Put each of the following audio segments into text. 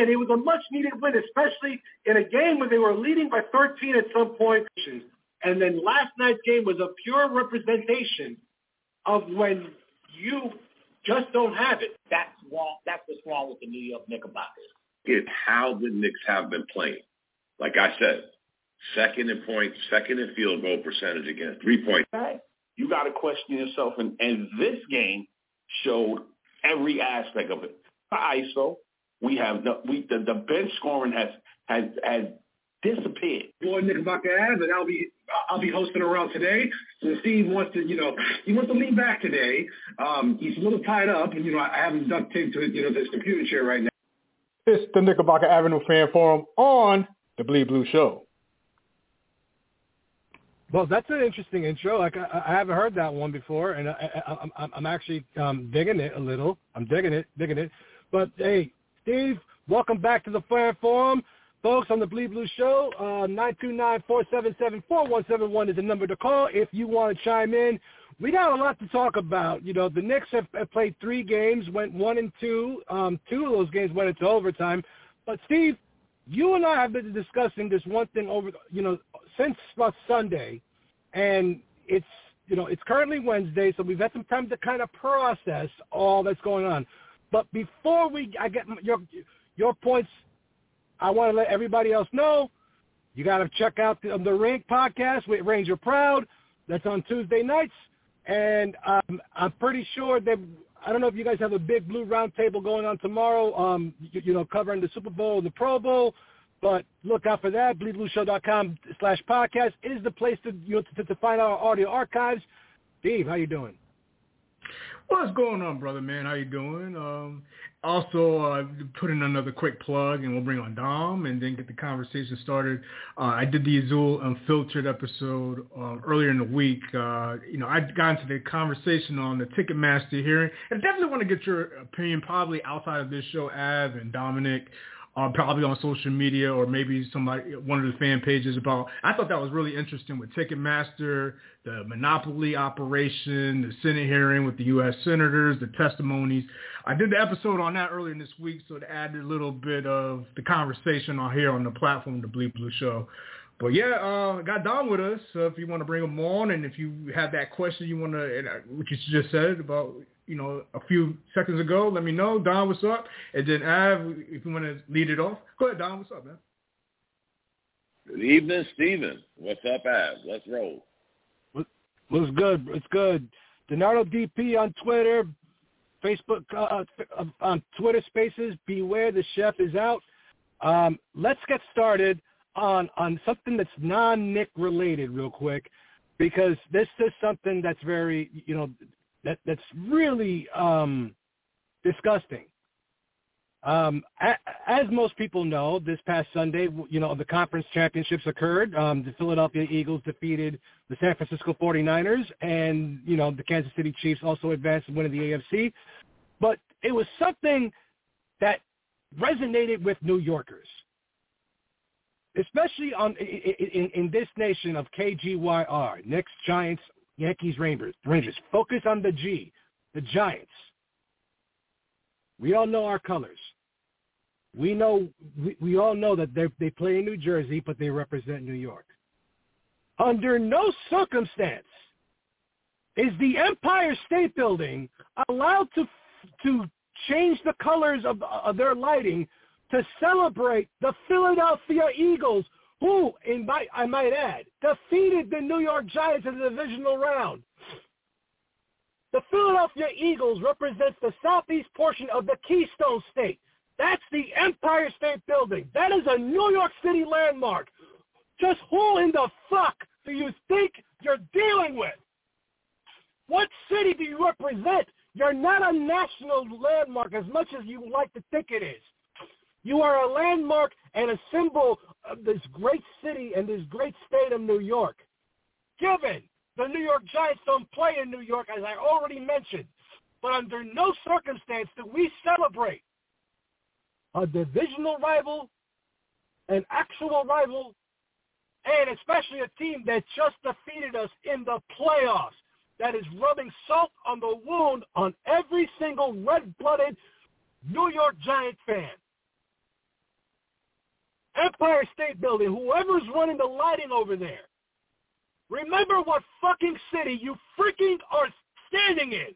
And it was a much-needed win, especially in a game where they were leading by 13 at some point. And then last night's game was a pure representation of when you just don't have it. That's wrong. That's what's wrong with the New York Knickerbockers. It's how the Knicks have been playing. Like I said, second in points, second in field goal percentage again, three point. You got to question yourself, and, and this game showed every aspect of it. The ISO, we have the we the, the bench scoring has has has disappeared. Boy, Knickerbocker Ave, and I'll be I'll be hosting around today. So Steve wants to, you know, he wants to lean back today. Um, he's a little tied up, and you know, I have him duct taped to you know this computer chair right now. It's the Knickerbocker Avenue Fan Forum on the Bleed Blue Show. Well, that's an interesting intro. Like I, I haven't heard that one before, and I, I, I'm, I'm actually um, digging it a little. I'm digging it, digging it. But hey, Steve, welcome back to the Fan Forum. Folks, on the Bleed Blue Show, uh, 929-477-4171 is the number to call if you want to chime in. We got a lot to talk about. You know, the Knicks have, have played three games, went one and two. Um, two of those games went into overtime. But, Steve, you and I have been discussing this one thing over, you know, since about Sunday, and it's, you know, it's currently Wednesday, so we've had some time to kind of process all that's going on. But before we, I get your your points I want to let everybody else know you got to check out the, the Rank podcast with Ranger Proud. That's on Tuesday nights. And um, I'm pretty sure that I don't know if you guys have a big blue roundtable going on tomorrow. Um, you, you, know, covering the Super Bowl, the Pro Bowl. But look out for that. BleedBlueShow.com slash podcast is the place to you know to, to find our audio archives. Steve, how you doing? What's going on, brother man? How you doing? Um, also, uh, put in another quick plug, and we'll bring on Dom, and then get the conversation started. Uh, I did the Azul Unfiltered episode uh, earlier in the week. Uh, you know, I got into the conversation on the Ticketmaster hearing, and definitely want to get your opinion, probably outside of this show, Av and Dominic uh, probably on social media or maybe somebody one of the fan pages about. I thought that was really interesting with Ticketmaster, the monopoly operation, the Senate hearing with the U.S. senators, the testimonies. I did the episode on that earlier this week, so it added a little bit of the conversation on here on the platform, the Bleed Blue Show. But yeah, uh, got Don with us. So if you want to bring him on, and if you have that question you want to, uh, which you just said about you know, a few seconds ago. Let me know. Don, what's up? And then Av, if you want to lead it off. Go ahead, Don. What's up, man? Good evening, Steven. What's up, Av? Let's roll. What's good? It's good. Donardo DP on Twitter, Facebook, uh, uh, on Twitter Spaces. Beware, the chef is out. Um, let's get started on on something that's non-Knick related, real quick, because this is something that's very, you know, that that's really um, disgusting. Um, as most people know, this past Sunday, you know, the conference championships occurred. Um, the Philadelphia Eagles defeated the San Francisco 49ers, and, you know, the Kansas City Chiefs also advanced and won the AFC. But it was something that resonated with New Yorkers, especially on in, in, in this nation of KGYR, Knicks, Giants, Yankees, Rangers. Rangers. Focus on the G, the Giants. We all know our colors. We know we, we all know that they they play in New Jersey, but they represent New York. Under no circumstance is the Empire State Building allowed to to change the colors of, of their lighting to celebrate the Philadelphia Eagles, who, in my, I might add, defeated the New York Giants in the divisional round. The Philadelphia Eagles represents the southeast portion of the Keystone State. That's the Empire State Building. That is a New York City landmark. Just who in the fuck do you think you're dealing with? What city do you represent? You're not a national landmark as much as you like to think it is. You are a landmark and a symbol of this great city and this great state of New York. Given the New York Giants don't play in New York, as I already mentioned, but under no circumstance do we celebrate a divisional rival, an actual rival, and especially a team that just defeated us in the playoffs that is rubbing salt on the wound on every single red-blooded New York Giant fan. Empire State Building, whoever's running the lighting over there, remember what fucking city you freaking are standing in.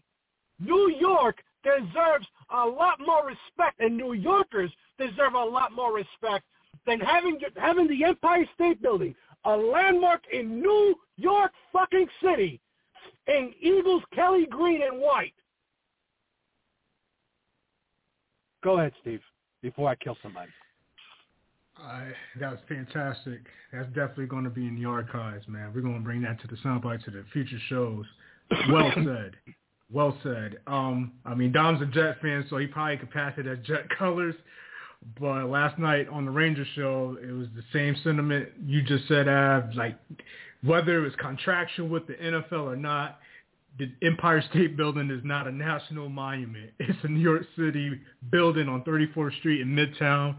New York deserves a lot more respect, and New Yorkers deserve a lot more respect than having having the Empire State Building, a landmark in New York fucking City, in Eagles Kelly green and white. Go ahead, Steve, before I kill somebody. Uh, that was fantastic. That's definitely going to be in the archives, man. We're going to bring that to the soundbite to the future shows. Well said. Well said. Um, I mean, Dom's a Jet fan, so he probably could pass it as Jet colors. But last night on the Ranger show, it was the same sentiment you just said, Av. Like, whether it was contraction with the NFL or not, the Empire State Building is not a national monument. It's a New York City building on 34th Street in Midtown.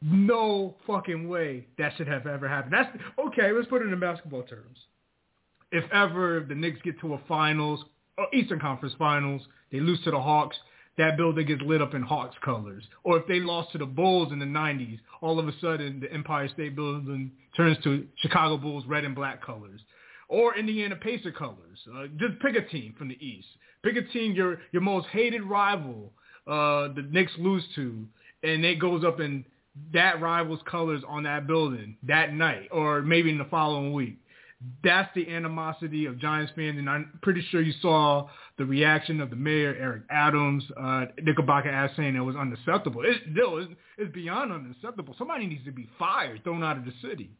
No fucking way that should have ever happened. That's okay. Let's put it in basketball terms. If ever the Knicks get to a finals or Eastern Conference Finals, they lose to the Hawks, that building gets lit up in Hawks colors. Or if they lost to the Bulls in the 90s, all of a sudden the Empire State Building turns to Chicago Bulls red and black colors. Or Indiana Pacer colors. Uh, just pick a team from the East. Pick a team your your most hated rival, uh, the Knicks lose to, and it goes up in that rival's colors on that building that night, or maybe in the following week that's the animosity of Giants fans, and I'm pretty sure you saw the reaction of the mayor, Eric Adams, uh, Knickerbocker as saying it was unacceptable. It's it's, it's beyond unacceptable. Somebody needs to be fired, thrown out of the city.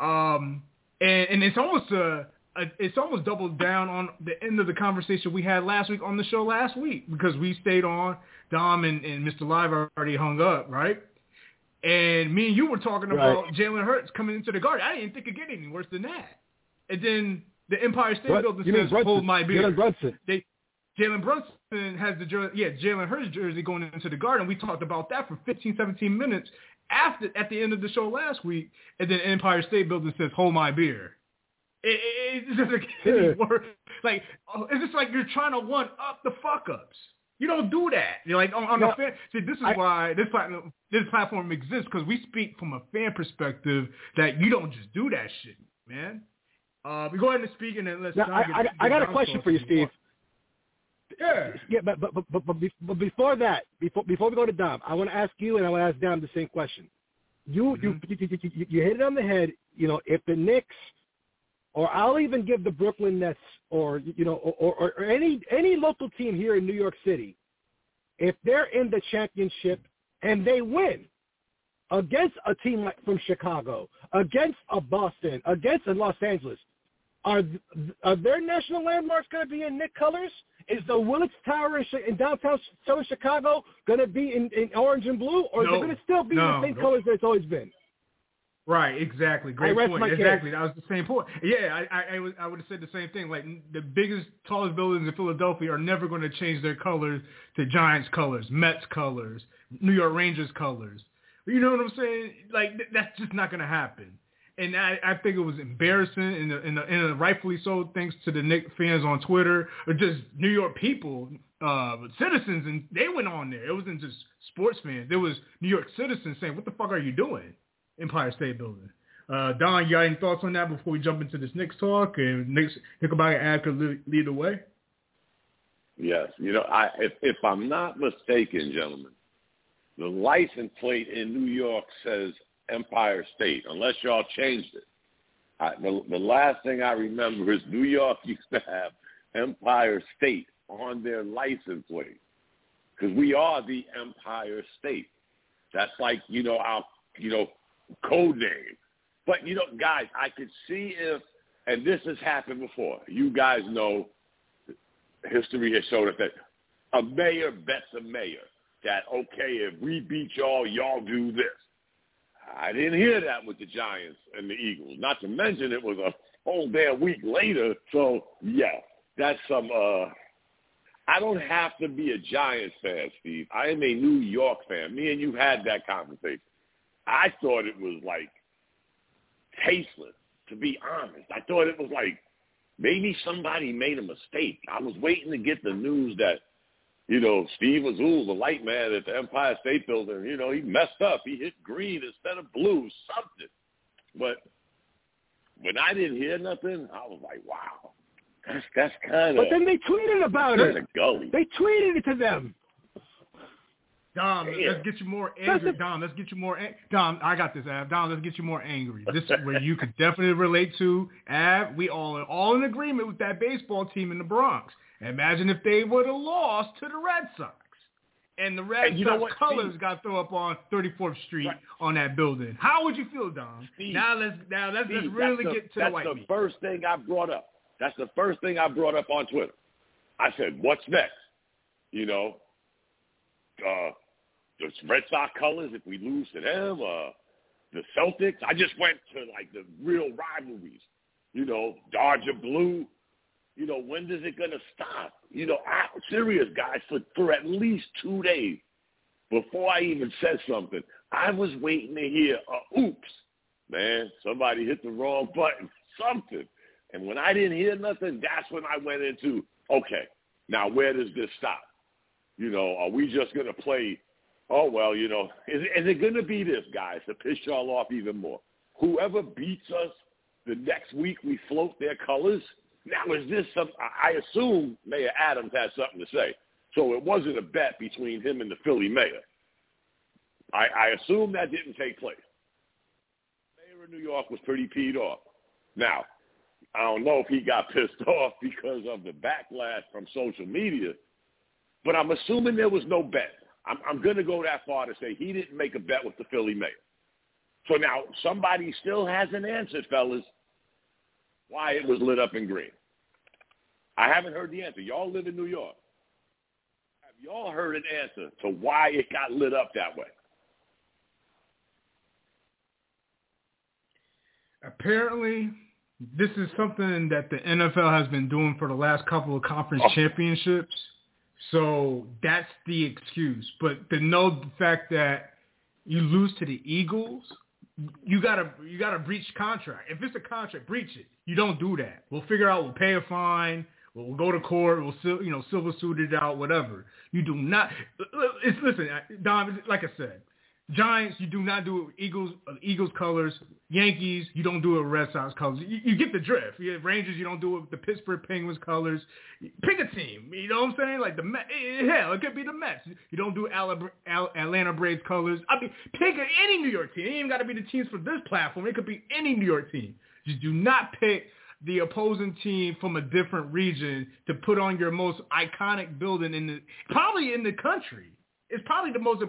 Um, and, and it's almost a, a, it's almost doubled down on the end of the conversation we had last week on the show last week because we stayed on. Dom and, and Mr. Live already hung up, right? And me and you were talking about right. Jalen Hurts coming into the guard. I didn't think it get any worse than that. And then the Empire State what? Building says, "Hold my beer." Jalen Brunson. They, Jalen Brunson has the jersey, yeah, Jalen Hurts jersey going into the garden. We talked about that for 15, 17 minutes after at the end of the show last week. And then Empire State Building says, "Hold my beer." It, it, it doesn't get any worse. Like oh, it's just like you're trying to one up the fuck ups. You don't do that. You're like on, on no, the fan. See, this is I, why this platform this platform exists because we speak from a fan perspective that you don't just do that shit, man. Uh, we go ahead and speak and then let's. Now, I, I, I got a question for you, Steve. Yeah. Yeah, but but but but, but before that, before before we go to Dom, I want to ask you and I want to ask Dom the same question. You, mm-hmm. you, you you you hit it on the head. You know, if the Knicks or I'll even give the Brooklyn Nets or you know or, or, or any any local team here in New York City, if they're in the championship and they win against a team like from Chicago, against a Boston, against a Los Angeles, are are their national landmarks going to be in Knick colors? Is the Willis Tower in, in downtown Southern Chicago going to be in, in orange and blue, or no, is it going to still be no, the same no. colors that it's always been? Right, exactly. Great point. Exactly, that was the same point. Yeah, I, I, I would, I would have said the same thing. Like the biggest, tallest buildings in Philadelphia are never going to change their colors to Giants colors, Mets colors, New York Rangers colors. You know what I'm saying? Like that's just not going to happen. And I, I think it was embarrassing, and, and, and rightfully so, thanks to the Knick fans on Twitter or just New York people, uh, citizens, and they went on there. It wasn't just sports fans. There was New York citizens saying, "What the fuck are you doing?" Empire State Building. Uh, Don, you got any thoughts on that before we jump into this next talk? And Knicks, Knickerbocker Ave could lead, lead the way. Yes, you know, I if if I'm not mistaken, gentlemen, the license plate in New York says Empire State, unless y'all changed it. I, the, the last thing I remember is New York used to have Empire State on their license plate because we are the Empire State. That's like you know our you know code name. But you know, guys, I could see if, and this has happened before. You guys know, history has shown us that a mayor bets a mayor that okay, if we beat y'all, y'all do this. I didn't hear that with the Giants and the Eagles. Not to mention it was a whole damn week later. So yeah, that's some. uh I don't have to be a Giants fan, Steve. I am a New York fan. Me and you had that conversation. I thought it was like tasteless, to be honest. I thought it was like maybe somebody made a mistake. I was waiting to get the news that you know, Steve Azul, the light man at the Empire State Building, you know, he messed up. He hit green instead of blue, something. But when I didn't hear nothing, I was like, wow, that's that's kind of. But then they tweeted about it. Gully. They tweeted it to them. Dom, yeah. let's get you more angry. Dom, let's get you more. Ang- Dom, I got this, Av. Dom, let's get you more angry. This is where you could definitely relate to. Av, we all are all in agreement with that baseball team in the Bronx. Imagine if they would have lost to the Red Sox. And the Red and Sox colors Steve, got thrown up on 34th Street right. on that building. How would you feel, Don? Steve, now let's now let's, Steve, let's really the, get to that's the white That's the meat. first thing I brought up. That's the first thing I brought up on Twitter. I said, "What's next?" You know, uh, the Red Sox colors if we lose to them. Uh, the Celtics. I just went to like the real rivalries. You know, Dodger blue you know, when is it to stop? You know, I, serious guys, for, for at least two days before I even said something, I was waiting to hear, uh, oops, man, somebody hit the wrong button, something. And when I didn't hear nothing, that's when I went into, okay, now where does this stop? You know, are we just going to play, oh, well, you know, is, is it going to be this, guys, to piss y'all off even more? Whoever beats us the next week, we float their colors – now, is this some? I assume Mayor Adams had something to say, so it wasn't a bet between him and the Philly mayor. I, I assume that didn't take place. The mayor of New York was pretty peed off. Now, I don't know if he got pissed off because of the backlash from social media, but I'm assuming there was no bet. I'm, I'm going to go that far to say he didn't make a bet with the Philly mayor. So now somebody still hasn't answered, fellas why it was lit up in green. I haven't heard the answer. Y'all live in New York. Have y'all heard an answer to why it got lit up that way? Apparently, this is something that the NFL has been doing for the last couple of conference oh. championships. So that's the excuse. But to know the fact that you lose to the Eagles – you gotta you gotta breach contract. If it's a contract, breach it. You don't do that. We'll figure out. We'll pay a fine. We'll go to court. We'll you know silver suit it out. Whatever. You do not. It's listen, Don. Like I said, Giants, you do not do Eagles uh, Eagles colors. Yankees, you don't do it Red Sox colors. You, you get the drift. You Rangers, you don't do it the Pittsburgh Penguins colors. Pick a team. You know what I'm saying? Like the Mets. Eh, hell, it could be the Mets. You don't do Atlanta Braves colors. I mean, pick any New York team. It ain't even got to be the teams for this platform. It could be any New York team. Just do not pick the opposing team from a different region to put on your most iconic building in the probably in the country. It's probably the most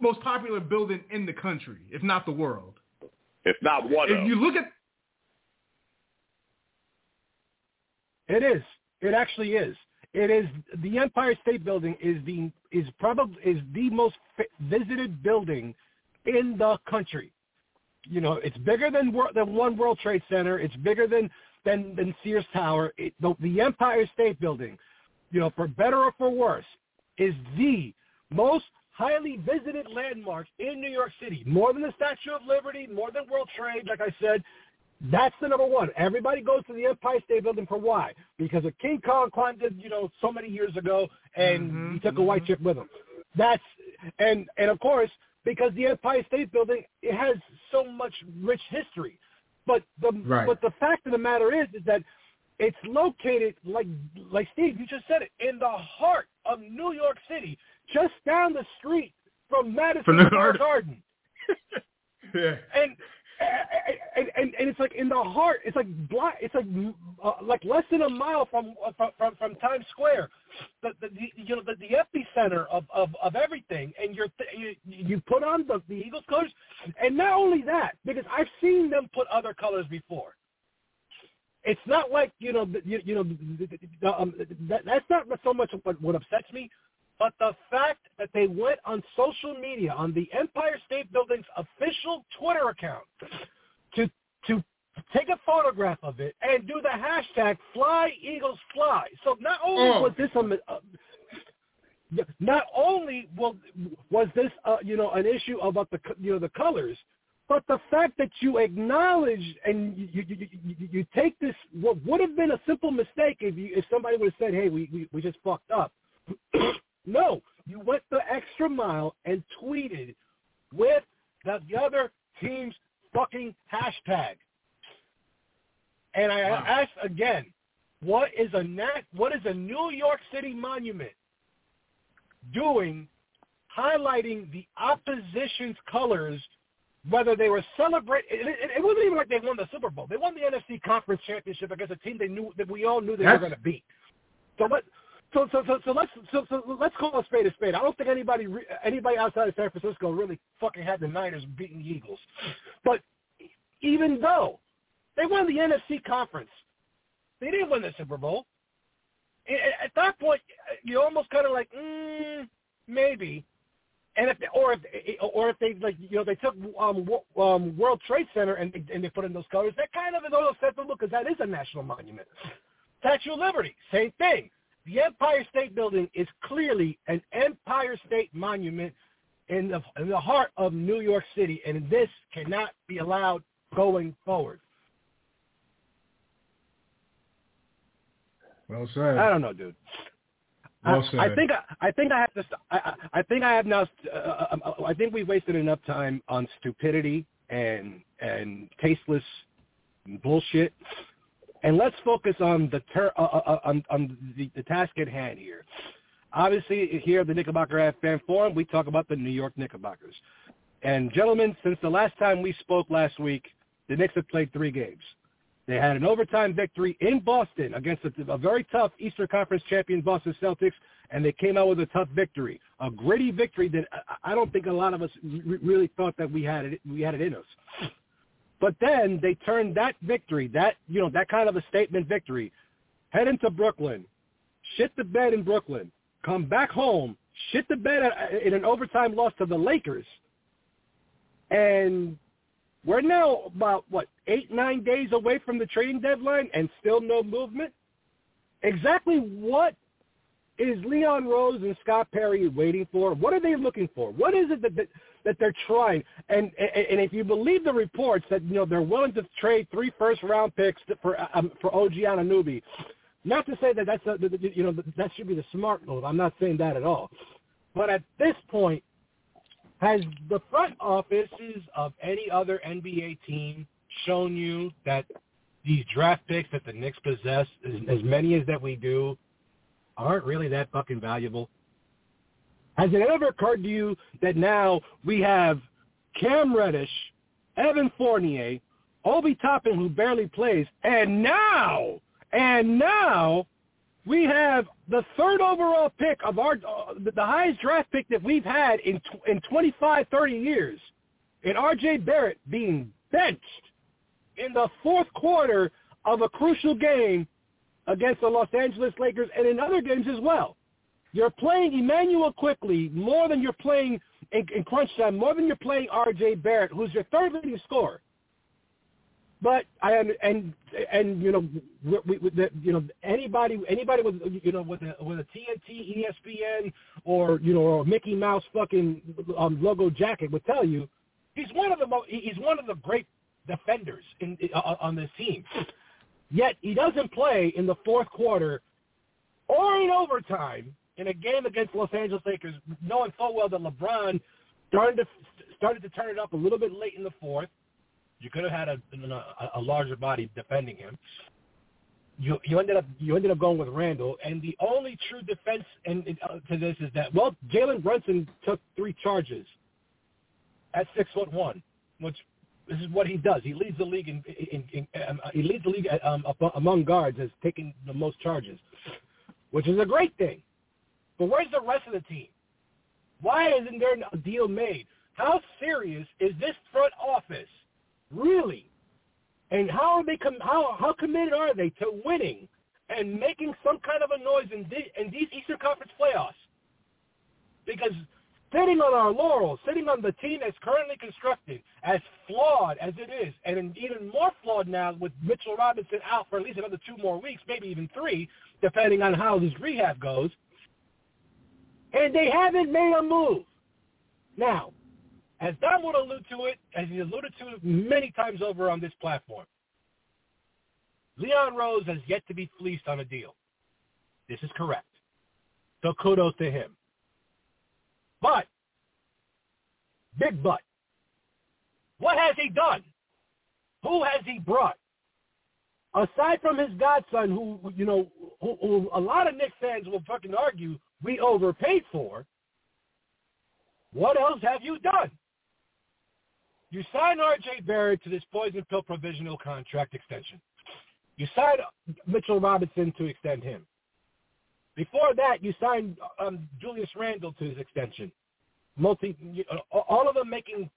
most popular building in the country, if not the world. If not one if of. you look at It is. It actually is. It is the Empire State Building is the is probably is the most visited building in the country. You know, it's bigger than than One World Trade Center. It's bigger than than than Sears Tower. It, the, the Empire State Building, you know, for better or for worse, is the most highly visited landmarks in New York City, more than the Statue of Liberty, more than World Trade, like I said. That's the number one. Everybody goes to the Empire State Building for why? Because a King Kong climbed it, you know, so many years ago, and mm-hmm, he took mm-hmm. a white chick with him. That's and and of course because the Empire State Building it has so much rich history. But the right. but the fact of the matter is is that it's located like like Steve, you just said it, in the heart of New York City just down the street from Madison from the Square Garden. yeah. And, and and and it's like in the heart. It's like black. It's like uh, like less than a mile from from from, from Times Square, the, the, the you know the, the epicenter of, of of everything. And you're th- you, you put on the the Eagles colors, and not only that, because I've seen them put other colors before. It's not like you know you, you know um, that, that's not so much what, what upsets me. But the fact that they went on social media, on the Empire State Building's official Twitter account, to to take a photograph of it and do the hashtag Fly Eagles Fly. So not only oh. was this a uh, not only will, was this uh, you know an issue about the you know the colors, but the fact that you acknowledge and you you, you, you take this what would have been a simple mistake if you if somebody would have said, hey, we we, we just fucked up. No, you went the extra mile and tweeted with the, the other team's fucking hashtag. And I Wow. ask again, what is a nat- what is a New York City monument doing highlighting the opposition's colors whether they were celebrating it, it, it wasn't even like they won the Super Bowl. They won the NFC Conference Championship against a team they knew that we all knew they That's- were going to beat. So let so so so, so let's so, so let's call a spade a spade. I don't think anybody re- anybody outside of San Francisco really fucking had the Niners beating the Eagles. But even though they won the NFC Conference, they didn't win the Super Bowl. At that point, you're almost kind of like, mm, maybe. And if, or if, or if they like, you know, they took um, um, World Trade Center and they, and they put in those colors, that kind of is all acceptable because that is a national monument. Statue of Liberty, same thing. The Empire State Building is clearly an Empire State monument in the in the heart of New York City, and this cannot be allowed going forward. Well said. I don't know, dude. Well I, I think I, I think I have to. I, I think I have now. Uh, uh, I think we've wasted enough time on stupidity and and tasteless bullshit. And let's focus on the ter- uh, uh, uh, on, on the, the task at hand here. Obviously, here at the Knickerbocker Fan Forum, we talk about the New York Knickerbockers. And gentlemen, since the last time we spoke last week, the Knicks have played three games. They had an overtime victory in Boston against a, a very tough Eastern Conference champion Boston Celtics, and they came out with a tough victory, a gritty victory that I, I don't think a lot of us re- really thought that we had it we had it in us. But then they turned that victory, that you know, that kind of a statement victory, head into Brooklyn, shit the bed in Brooklyn, come back home, shit the bed uh, in an overtime loss to the Lakers, and we're now about what eight nine days away from the trading deadline and still no movement. Exactly what is Leon Rose and Scott Perry waiting for? What are they looking for? What is it that that, that they're trying? And, and and if you believe the reports that you know they're willing to trade three first round picks for um, for OG Anunoby, not to say that that's a, you know that should be the smart move. I'm not saying that at all. But at this point, has the front offices of any other NBA team shown you that these draft picks that the Knicks possess, as, as many as that we do, aren't really that fucking valuable? Has it ever occurred to you that now we have Cam Reddish, Evan Fournier, Obi Toppin, who barely plays, and now, and now we have the third overall pick of our, uh, the highest draft pick that we've had in tw- in 25, 30 years, in R.J. Barrett being benched in the fourth quarter of a crucial game against the Los Angeles Lakers and in other games as well. You're playing Immanuel Quickley more than you're playing in, in crunch time, more than you're playing R.J. Barrett, who's your third leading scorer. But I and and you know we, we, the, you know anybody anybody with you know with a with a TNT ESPN or you know or Mickey Mouse fucking um, logo jacket would tell you he's one of the mo- he's one of the great defenders in uh, on this team. Yet he doesn't play in the fourth quarter or in overtime in a game against Los Angeles Lakers, knowing full well that LeBron started to started to turn it up a little bit late in the fourth. You could have had a, a, a larger body defending him. You you ended up you ended up going with Randle, and the only true defense uh, to this is that well, Jalen Brunson took three charges at six foot one, which this is what he does. He leads the league in, in, in um, he leads the league um, among guards as taking the most charges, which is a great thing. But where's the rest of the team? Why isn't there a deal made? How serious is this front office, really? And how are they? Com- how how committed are they to winning and making some kind of a noise in, the, in these Eastern Conference playoffs? Because sitting on our laurels, sitting on the team that's currently constructed, as flawed as it is, and even more flawed now with Mitchell Robinson out for at least another two more weeks, maybe even three, depending on how his rehab goes. And they haven't made a move. Now, as Don would allude to it, as he alluded to many times over on this platform, Leon Rose has yet to be fleeced on a deal. This is correct. So kudos to him. But, big but, what has he done? Who has he brought? Aside from his godson, who, you know, who, who a lot of Knicks fans will fucking argue we overpaid for, what else have you done? You signed R.J. Barrett to this poison pill provisional contract extension. You signed Mitchell Robinson to extend him. Before that, you signed um, Julius Randle to his extension. Multi, all of them making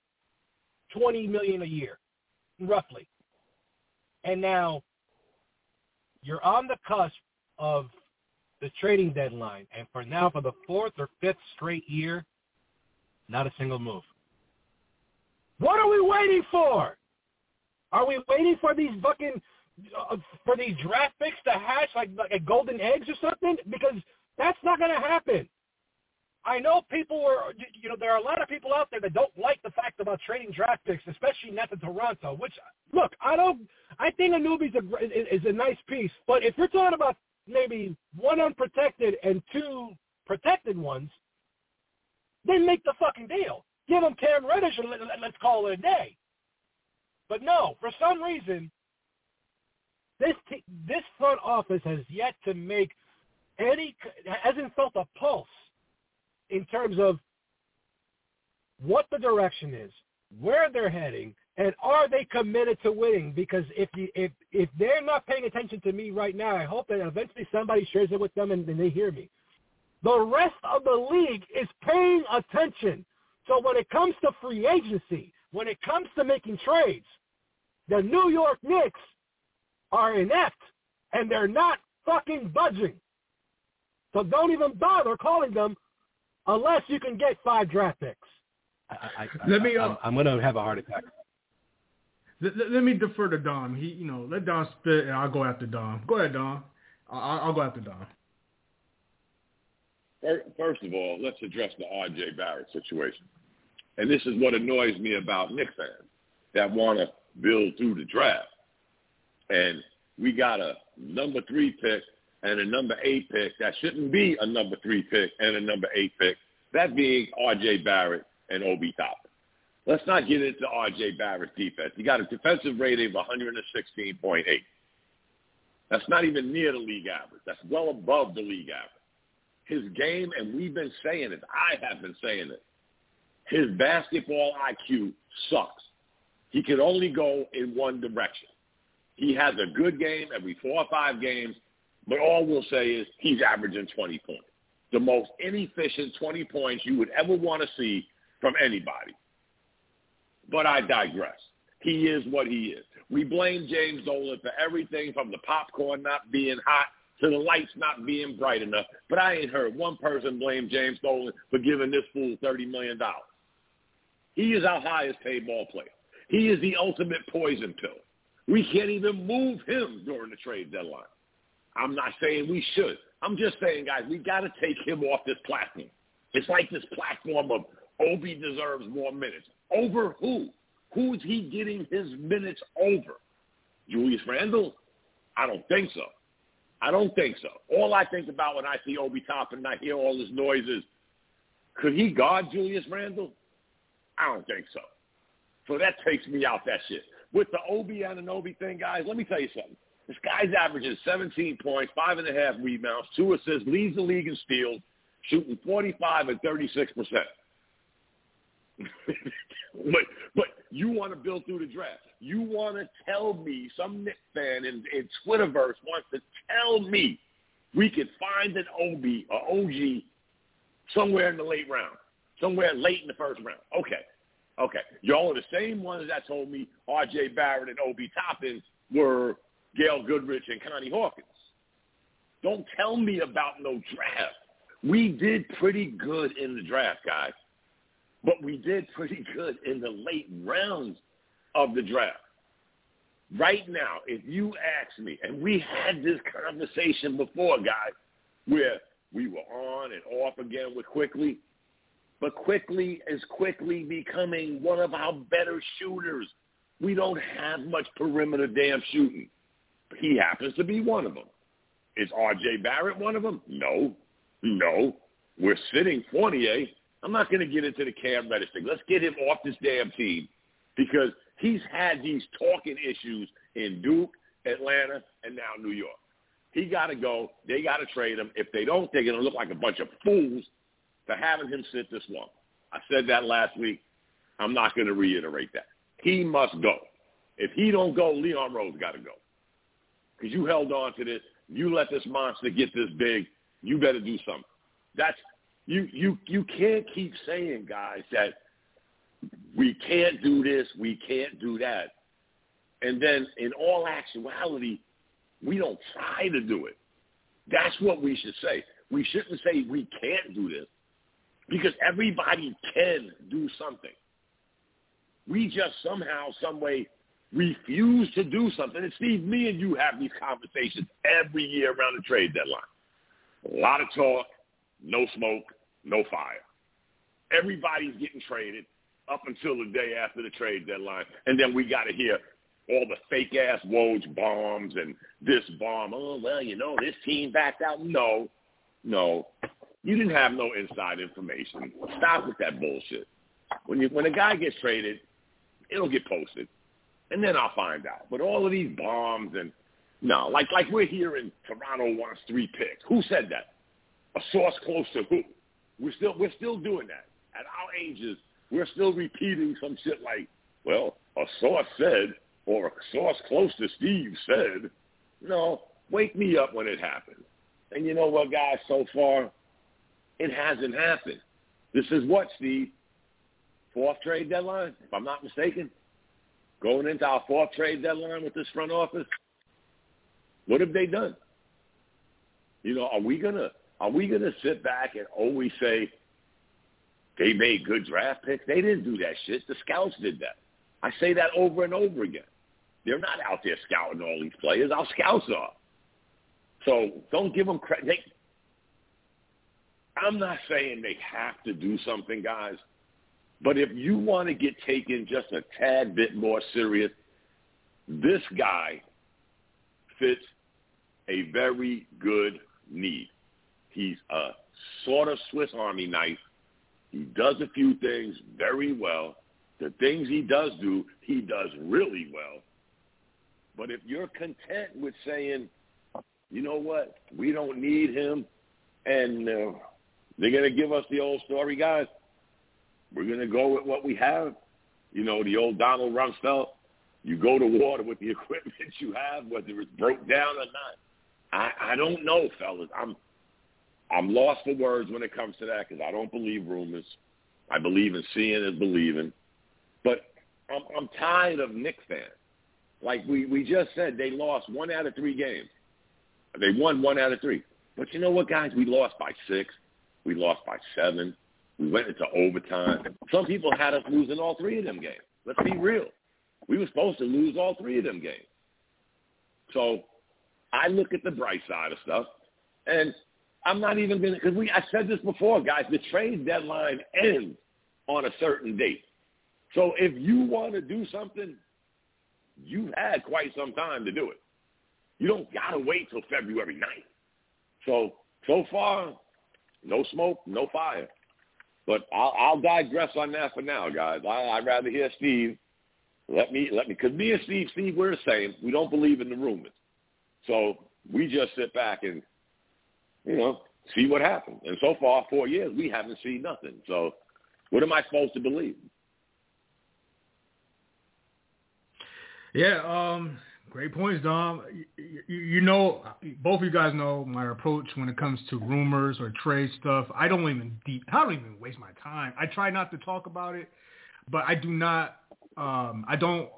twenty million a year, roughly. And now you're on the cusp of the trading deadline, and for now, for the fourth or fifth straight year, not a single move. What are we waiting for? Are we waiting for these fucking uh, for these draft picks to hatch like like golden eggs or something? Because that's not going to happen. I know people are, you know, there are a lot of people out there that don't like the fact about trading draft picks, especially not to Toronto. Which, look, I don't. I think Anunoby's a, is a nice piece, but if you're talking about maybe one unprotected and two protected ones, then make the fucking deal. Give them Cam Reddish and let, let's call it a day. But no, for some reason, this t- this front office has yet to make any hasn't felt a pulse in terms of what the direction is, where they're heading, and are they committed to winning? Because if you, if if they're not paying attention to me right now, I hope that eventually somebody shares it with them and, and they hear me. The rest of the league is paying attention. So when it comes to free agency, when it comes to making trades, the New York Knicks are inept and they're not fucking budging. So don't even bother calling them unless you can get five draft picks. I, I, let me. Uh, I'm, going to have a heart attack. Let, let, me defer to Dom. He, you know, let Dom spit, and I'll go after Dom. Go ahead, Dom. I'll, I'll go after Dom. First of all, let's address the R.J. Barrett situation. And this is what annoys me about Knicks fans that want to build through the draft. And we got a number three pick and a number eight pick that shouldn't be a number three pick and a number eight pick, that being R.J. Barrett and Obi Toppin. Let's not get into R.J. Barrett's defense. He got a defensive rating of 116.8. That's not even near the league average. That's well above the league average. His game, and we've been saying it, I have been saying it, his basketball IQ sucks. He can only go in one direction. He has a good game every four or five games, but all we'll say is he's averaging 20 points. The most inefficient 20 points you would ever want to see from anybody. But I digress. He is what he is. We blame James Dolan for everything from the popcorn not being hot to the lights not being bright enough. But I ain't heard one person blame James Dolan for giving this fool $30 million. He is our highest paid ball player. He is the ultimate poison pill. We can't even move him during the trade deadline. I'm not saying we should. I'm just saying, guys, we got to take him off this platform. It's like this platform of Obi deserves more minutes. Over who? Who's he getting his minutes over? Julius Randle? I don't think so. I don't think so. All I think about when I see Obi Toppin and I hear all this noise is, could he guard Julius Randle? I don't think so. So that takes me out that shit. With the Obi and an Obi thing, guys, let me tell you something. This guy's averaging 17 points, five and a half rebounds, two assists, leads the league in steals, shooting 45 and 36 percent. but but you want to build through the draft. You want to tell me some Knicks fan in, in Twitterverse wants to tell me we could find an OB or OG somewhere in the late round, somewhere late in the first round. Okay, okay. Y'all are the same ones that told me R.J. Barrett and Obi Toppin were Gail Goodrich and Connie Hawkins. Don't tell me about no draft. We did pretty good in the draft, guys. But we did pretty good in the late rounds of the draft. Right now, if you ask me, and we had this conversation before, guys, where we were on and off again with Quickley, but Quickley is quickly becoming one of our better shooters. We don't have much perimeter damn shooting. He happens to be one of them. Is R.J. Barrett one of them? No. No. We're sitting Fournier I'm not going to get into the Cam Reddish thing. Let's get him off this damn team because he's had these talking issues in Duke, Atlanta, and now New York. He got to go. They got to trade him. If they don't, they're going to look like a bunch of fools for having him sit this long. I said that last week. I'm not going to reiterate that. He must go. If he don't go, Leon Rose got to go. Because you held on to this. You let this monster get this big. You better do something. That's you. You you can't keep saying, guys, that we can't do this, we can't do that, and then in all actuality, we don't try to do it. That's what we should say. We shouldn't say we can't do this because everybody can do something. We just somehow, some way refuse to do something. And Steve, me and you have these conversations every year around the trade deadline. A lot of talk, no smoke, no fire. Everybody's getting traded up until the day after the trade deadline. And then we got to hear all the fake ass Woj bombs and this bomb. Oh, well, you know, this team backed out. No, no. You didn't have no inside information. Stop with that bullshit. When you when a guy gets traded, it'll get posted, and then I'll find out. But all of these bombs and no, like like we're hearing Toronto wants three picks. Who said that? A source close to who? We're still we're still doing that at our ages. We're still repeating some shit like, well, a source said, or a source close to Steve said. No, wake me up when it happens. And you know what, guys? So far, it hasn't happened. This is what, Steve? Fourth trade deadline, if I'm not mistaken. Going into our fourth trade deadline with this front office. What have they done? You know, are we gonna are we gonna sit back and always say they made good draft picks? They didn't do that shit. The scouts did that. I say that over and over again. They're not out there scouting all these players. Our scouts are. So don't give them credit. I'm not saying they have to do something, guys. But if you want to get taken just a tad bit more serious, this guy fits a very good need. He's a sort of Swiss Army knife. He does a few things very well. The things he does do, he does really well. But if you're content with saying, you know what, we don't need him, and uh, they're going to give us the old story, guys, we're going to go with what we have. You know, the old Donald Rumsfeld, you go to war with the equipment you have, whether it's broke down or not. I, I don't know, fellas. I'm I'm lost for words when it comes to that because I don't believe rumors. I believe in seeing and believing. But I'm, I'm tired of Knick fans. Like we, we just said, they lost one out of three games. They won one out of three. But you know what, guys? We lost by six. We lost by seven. We went into overtime. Some people had us losing all three of them games. Let's be real. We were supposed to lose all three of them games. So I look at the bright side of stuff, and I'm not even going to, because we, I said this before, guys, the trade deadline ends on a certain date. So if you want to do something, you've had quite some time to do it. You don't got to wait till February 9th. So, so far, no smoke, no fire. But I'll, I'll digress on that for now, guys. I, I'd rather hear Steve. Let me, let me, because me and Steve, Steve, we're the same. We don't believe in the rumors. So we just sit back and, you know, see what happens. And so far, four years, we haven't seen nothing. So what am I supposed to believe? Yeah, um, great points, Dom. You, you, know, both of you guys know my approach when it comes to rumors or trade stuff. I don't even deep. I don't even waste my time. I try not to talk about it, but I do not. Um, I don't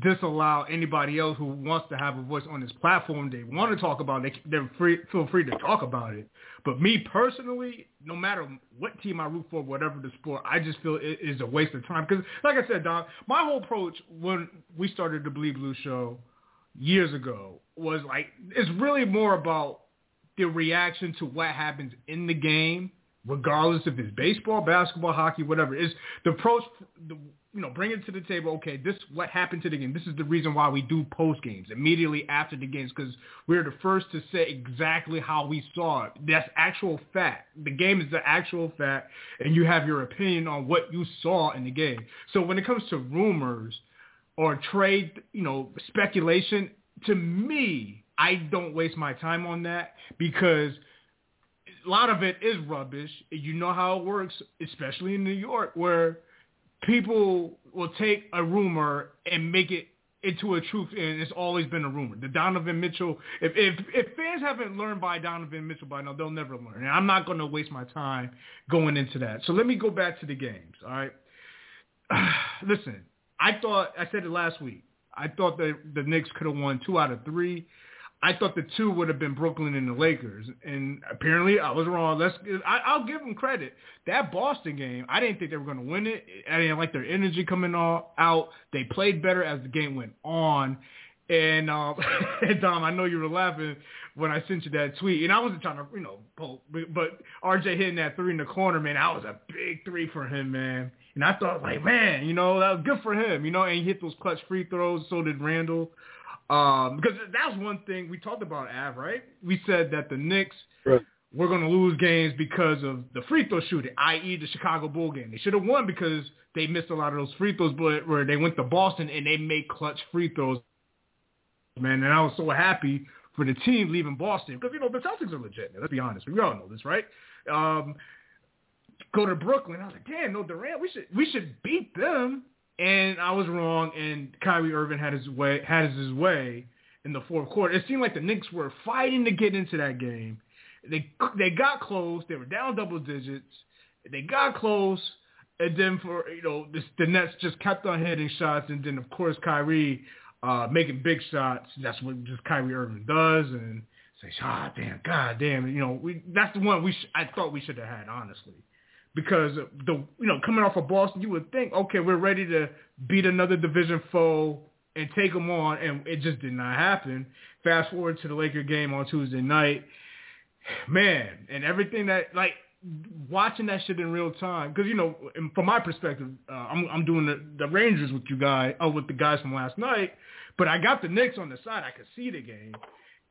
disallow anybody else who wants to have a voice on this platform. They want to talk about it. They, free, feel free to talk about it. But me personally, no matter what team I root for, whatever the sport, I just feel it is a waste of time. Because, like I said, Don, my whole approach when we started the Bleed Blue show years ago was like it's really more about the reaction to what happens in the game, regardless if it's baseball, basketball, hockey, whatever. Is the approach the you know, bring it to the table. Okay, this what happened to the game. This is the reason why we do post games immediately after the games because we're the first to say exactly how we saw it. That's actual fact. The game is the actual fact, and you have your opinion on what you saw in the game. So when it comes to rumors or trade, you know, speculation, to me, I don't waste my time on that because a lot of it is rubbish. You know how it works, especially in New York, where people will take a rumor and make it into a truth, and it's always been a rumor. The Donovan Mitchell, if if, if fans haven't learned by Donovan Mitchell by now, they'll never learn. And I'm not going to waste my time going into that. So let me go back to the games. All right. Listen, I thought I said it last week. I thought that the Knicks could have won two out of three. I thought the two would have been Brooklyn and the Lakers, and apparently I was wrong. Let's I, I'll give them credit. That Boston game, I didn't think they were going to win it. I didn't like their energy coming all, out. They played better as the game went on. And um, Dom, I know you were laughing when I sent you that tweet, and I wasn't trying to, you know, pull, but RJ hitting that three in the corner, man, that was a big three for him, man. And I thought, like, man, you know, that was good for him, you know, and he hit those clutch free throws. So did Randle. Um, because that was one thing we talked about, Av, right? We said that the Knicks right. were going to lose games because of the free throw shooting, i.e. the Chicago Bull game. They should have won because they missed a lot of those free throws, but where they went to Boston and they made clutch free throws, man. And I was so happy for the team leaving Boston because, you know, the Celtics are legit. Let's be honest. We all know this, right? Um, go to Brooklyn. I was like, damn, no Durant. We should we should beat them and I was wrong, and Kyrie Irving had his way had his way in the fourth quarter. It seemed like the Knicks were fighting to get into that game. They they got close. They were down double digits. They got close, and then for you know this, the Nets just kept on hitting shots, and then of course Kyrie uh, making big shots. That's what just Kyrie Irving does, and say, ah, damn, god damn, you know, we that's the one we sh- I thought we should have had honestly because the you know coming off of Boston, you would think, okay, we're ready to beat another division foe and take them on, and it just did not happen. Fast forward to the Laker game on Tuesday night, man, and everything that like watching that shit in real time because you know from my perspective, uh, I'm I'm doing the, the Rangers with you guys, oh with the guys from last night, but I got the Knicks on the side. I could see the game,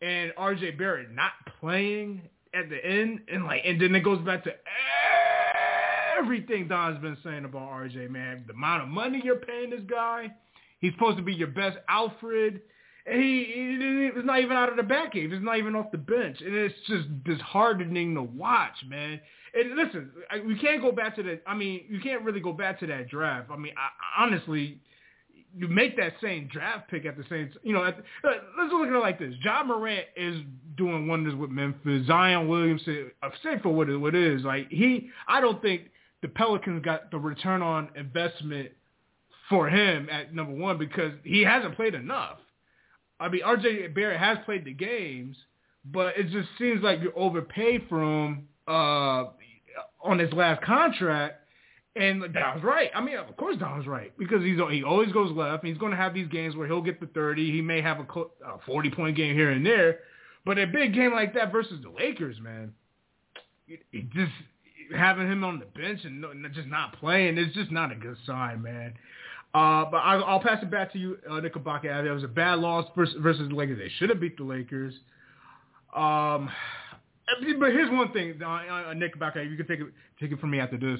and R.J. Barrett not playing at the end, and like, and then it goes back to everything Don's been saying about RJ, man. The amount of money you're paying this guy. He's supposed to be your best Alfred. And he, he not even out of the back cave. It's not even off the bench. And it's just disheartening to watch, man. And listen, we can't go back to the. I mean, you can't really go back to that draft. I mean, I, honestly, you make that same draft pick at the same. You know, at the, let's look at it like this: Ja Morant is doing wonders with Memphis. Zion Williamson, uh, say for what it, what it is, like he. I don't think the Pelicans got the return on investment for him at number one because he hasn't played enough. I mean, RJ Barrett has played the games, but it just seems like you're overpaid for him uh, on his last contract. And Don's right. I mean, of course Don's right because he's he always goes left. He's going to have these games where he'll get the 30. He may have a, a 40 point game here and there, but a big game like that versus the Lakers, man, it, it just having him on the bench and just not playing is just not a good sign, man. Uh, but I, will pass it back to you, uh, Knickerbocker. It was a bad loss versus, versus the Lakers. They should have beat the Lakers. Um, but here's one thing, uh, uh Knickerbocker. You can take it take it from me after this.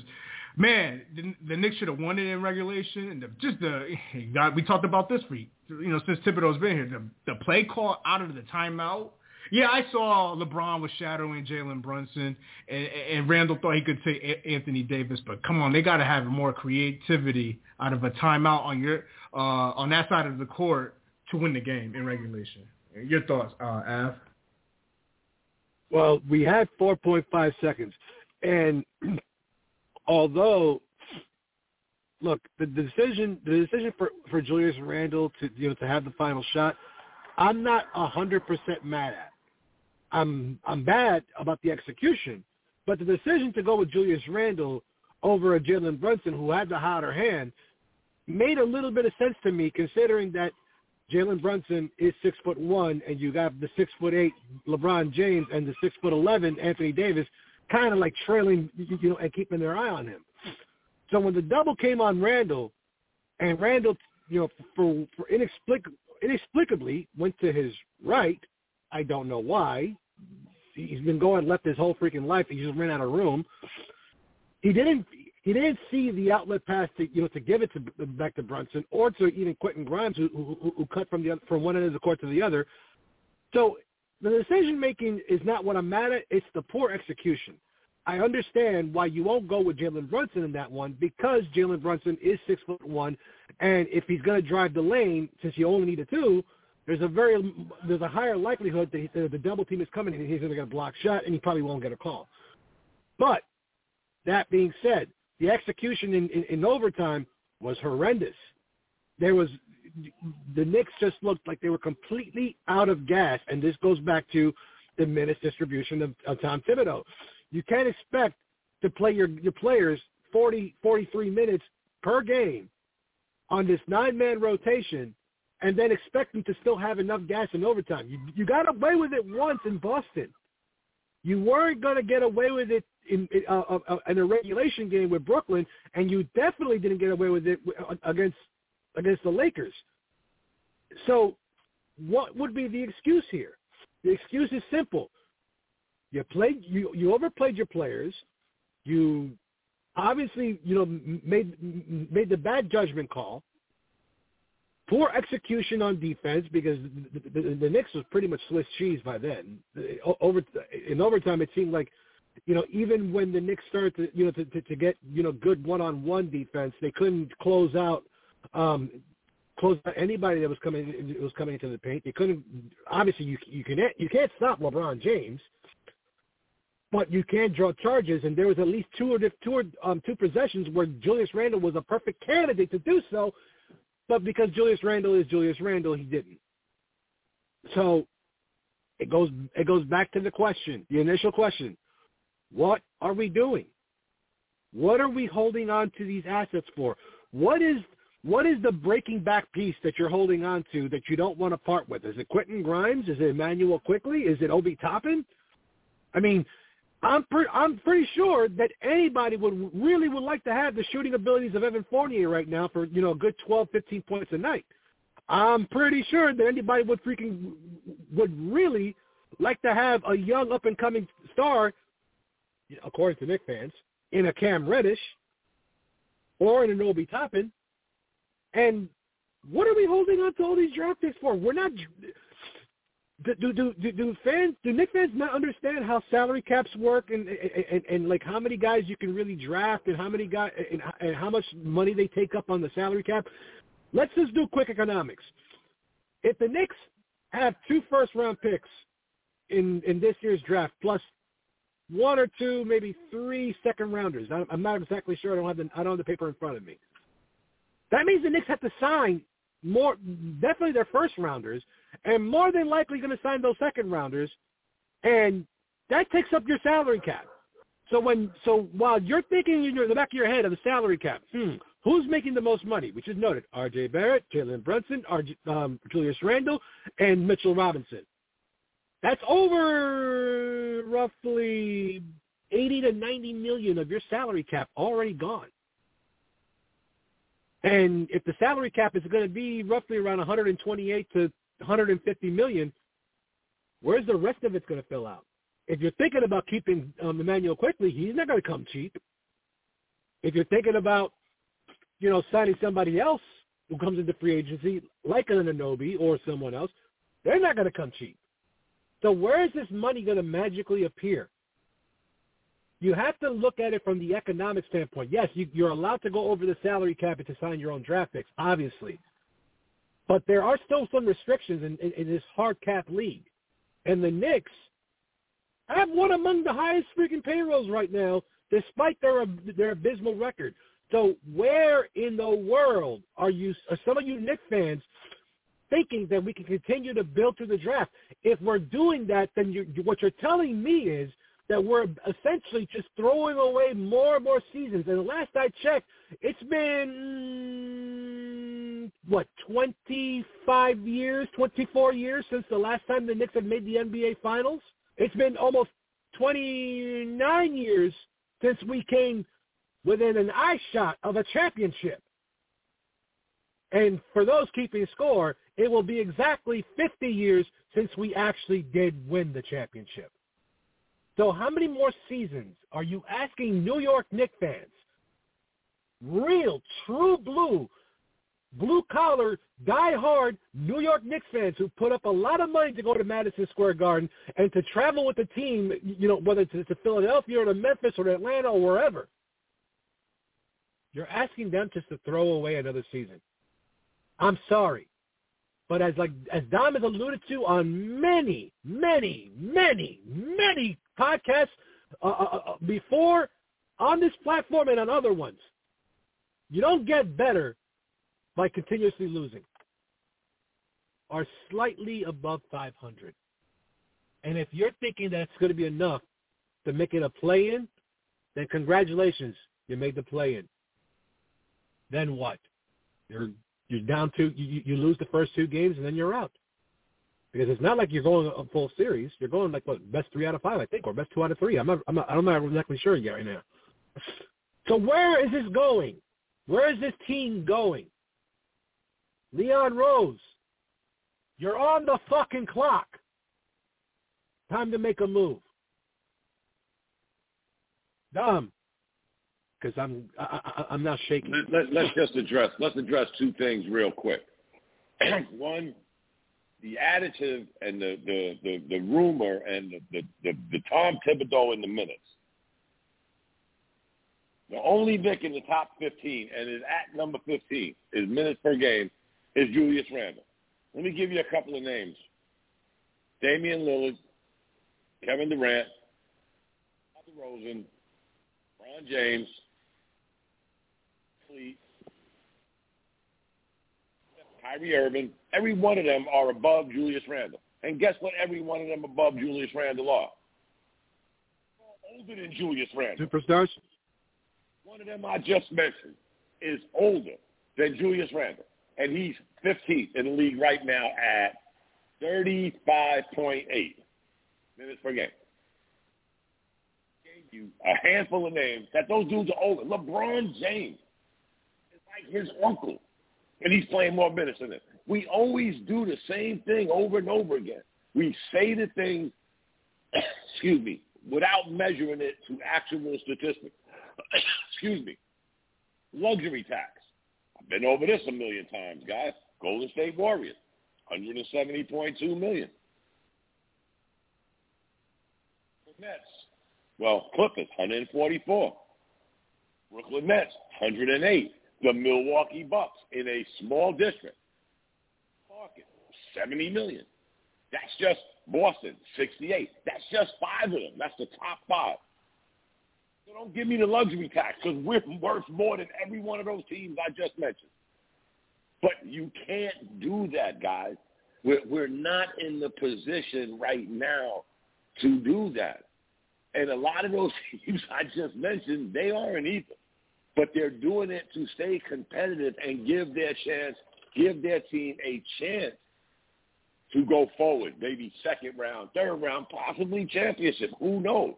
Man, the, the Knicks should have won it in regulation. And the, just the we talked about this for you know since Thibodeau's been here. The, the play call out of the timeout yeah, I saw LeBron was shadowing Jalen Brunson, and, and Randle thought he could take Anthony Davis, but come on, they got to have more creativity out of a timeout on your uh, on that side of the court to win the game in regulation. Your thoughts, uh, Av? Well, we had 4.5 seconds, and although look, the decision the decision for for Julius Randle to you know to have the final shot, I'm not a hundred percent mad at. I'm I'm bad about the execution, but the decision to go with Julius Randle over a Jalen Brunson who had the hotter hand made a little bit of sense to me, considering that Jalen Brunson is six foot one, and you got the six foot eight LeBron James and the six foot eleven Anthony Davis, kind of like trailing, you know, and keeping their eye on him. So when the double came on Randle, and Randle, you know, for, for inexplic- inexplicably went to his right. I don't know why. He's been going left his whole freaking life. He just ran out of room. He didn't. He didn't see the outlet pass to you know to give it to back to Brunson or to even Quentin Grimes who, who, who cut from the from one end of the court to the other. So the decision making is not what I'm mad at. It's the poor execution. I understand why you won't go with Jalen Brunson in that one because Jalen Brunson is six foot one, and if he's going to drive the lane, since you only need a two, there's a very there's a higher likelihood that he, the double team is coming and he's going to get a block shot, and he probably won't get a call. But that being said, the execution in, in, in overtime was horrendous. There was the Knicks just looked like they were completely out of gas, and this goes back to the minutes distribution of, of Tom Thibodeau. You can't expect to play your your players 40, 43 minutes per game on this nine-man rotation and then expect them to still have enough gas in overtime. You, you got away with it once in Boston. You weren't going to get away with it in, uh, uh, uh, in a regulation game with Brooklyn, and you definitely didn't get away with it uh, against against the Lakers. So, what would be the excuse here? The excuse is simple. You played you you overplayed your players. You obviously you know made made the bad judgment call. Poor execution on defense because the, the, the Knicks was pretty much Swiss cheese by then. Over in overtime, it seemed like you know even when the Knicks started to you know to, to, to get you know good one on one defense, they couldn't close out um, close out anybody that was coming was coming into the paint. They couldn't obviously you you can you can't stop LeBron James but you can draw charges, and there was at least two or two or um, two possessions where Julius Randle was a perfect candidate to do so, but because Julius Randle is Julius Randle, he didn't. So it goes it goes back to the question, the initial question: What are we doing? What are we holding on to these assets for? What is what is the breaking back piece that you're holding on to that you don't want to part with? Is it Quentin Grimes? Is it Immanuel Quickley? Is it Obi Toppin? I mean, I'm pre- I'm pretty sure that anybody would really would like to have the shooting abilities of Evan Fournier right now for you know a good 12, 15 points a night. I'm pretty sure that anybody would freaking would really like to have a young up and coming star, according to Knick fans, in a Cam Reddish or in an Obi Toppin. And what are we holding on to all these draft picks for? We're not do, do do fans do Knick fans not understand how salary caps work and and, and, and like how many guys you can really draft and how many guys and, and how much money they take up on the salary cap? Let's just do quick economics. If the Knicks have two first round picks in in this year's draft plus one or two, maybe three second rounders. I'm not exactly sure. I don't have the I don't have the paper in front of me. That means the Knicks have to sign more definitely their first rounders and more than likely going to sign those second rounders, and that takes up your salary cap. So when so while you're thinking in the back of your head of the salary cap, hmm, who's making the most money? Which is noted: R.J. Barrett, Jalen Brunson, RJ, um, Julius Randle, and Mitchell Robinson. That's over roughly eighty to ninety million of your salary cap already gone. And if the salary cap is going to be roughly around 128 to 150 million, where's the rest of it's going to fill out? If you're thinking about keeping um, Immanuel Quickley, he's not going to come cheap. If you're thinking about, you know, signing somebody else who comes into free agency, like an Anunoby or someone else, they're not going to come cheap. So where is this money going to magically appear? You have to look at it from the economic standpoint. Yes, you, you're allowed to go over the salary cap to sign your own draft picks, obviously. But there are still some restrictions in, in, in this hard cap league. And the Knicks have one among the highest freaking payrolls right now, despite their their abysmal record. So where in the world are you? Are some of you Knicks fans thinking that we can continue to build through the draft? If we're doing that, then you, what you're telling me is that we're essentially just throwing away more and more seasons. And the last I checked, it's been what 25 years, 24 years since the last time the Knicks have made the NBA Finals. It's been almost 29 years since we came within an eye shot of a championship. And for those keeping score, it will be exactly 50 years since we actually did win the championship. So how many more seasons are you asking New York Knicks fans, real, true blue, blue collar, die hard New York Knicks fans who put up a lot of money to go to Madison Square Garden and to travel with the team, you know, whether it's to Philadelphia or to Memphis or to Atlanta or wherever. You're asking them just to throw away another season. I'm sorry. But as like as Dom has alluded to on many, many, many, many podcasts uh, uh, uh, before on this platform and on other ones, you don't get better by continuously losing. Are slightly above 500. And if you're thinking that's going to be enough to make it a play-in, then congratulations, you made the play-in. Then what? You're you're down to you, you lose the first two games and then you're out. Because it's not like you're going a full series. You're going like what best three out of five, I think, or best two out of three. I'm not, I'm not, I'm not exactly sure yet right now. So where is this going? Where is this team going? Leon Rose, you're on the fucking clock. Time to make a move. Dom, because I'm I, I, am not shaking. Let, let, us just address let's address two things real quick. One, the additive and the the the, the rumor and the, the the the Tom Thibodeau in the minutes. The only Knick in the top 15 and is at number 15 is minutes per game is Julius Randle. Let me give you a couple of names. Damian Lillard, Kevin Durant, Rosen, Ron James, Fleet, Kyrie Irving, every one of them are above Julius Randle. And guess what every one of them above Julius Randle are? Older than Julius Randle. Superstars? One of them I just mentioned is older than Julius Randle. And he's 15th in the league right now at 35.8 minutes per game. Gave you a handful of names that those dudes are older. LeBron James is like his uncle, and he's playing more minutes than him. We always do the same thing over and over again. We say the thing, excuse me, without measuring it to actual statistics. excuse me. Luxury tax. I've been over this a million times, guys. Golden State Warriors, 170.2 million. Nets, well, Clippers, 144. Brooklyn Nets, 108 the Milwaukee Bucks in a small district market, 70 million. That's just Boston, 68. That's just five of them. That's the top five. So don't give me the luxury tax because we're worth more than every one of those teams I just mentioned. But you can't do that, guys. We're, we're not in the position right now to do that. And a lot of those teams I just mentioned, they aren't either but they're doing it to stay competitive and give their chance, give their team a chance to go forward, maybe second round, third round, possibly championship. Who knows?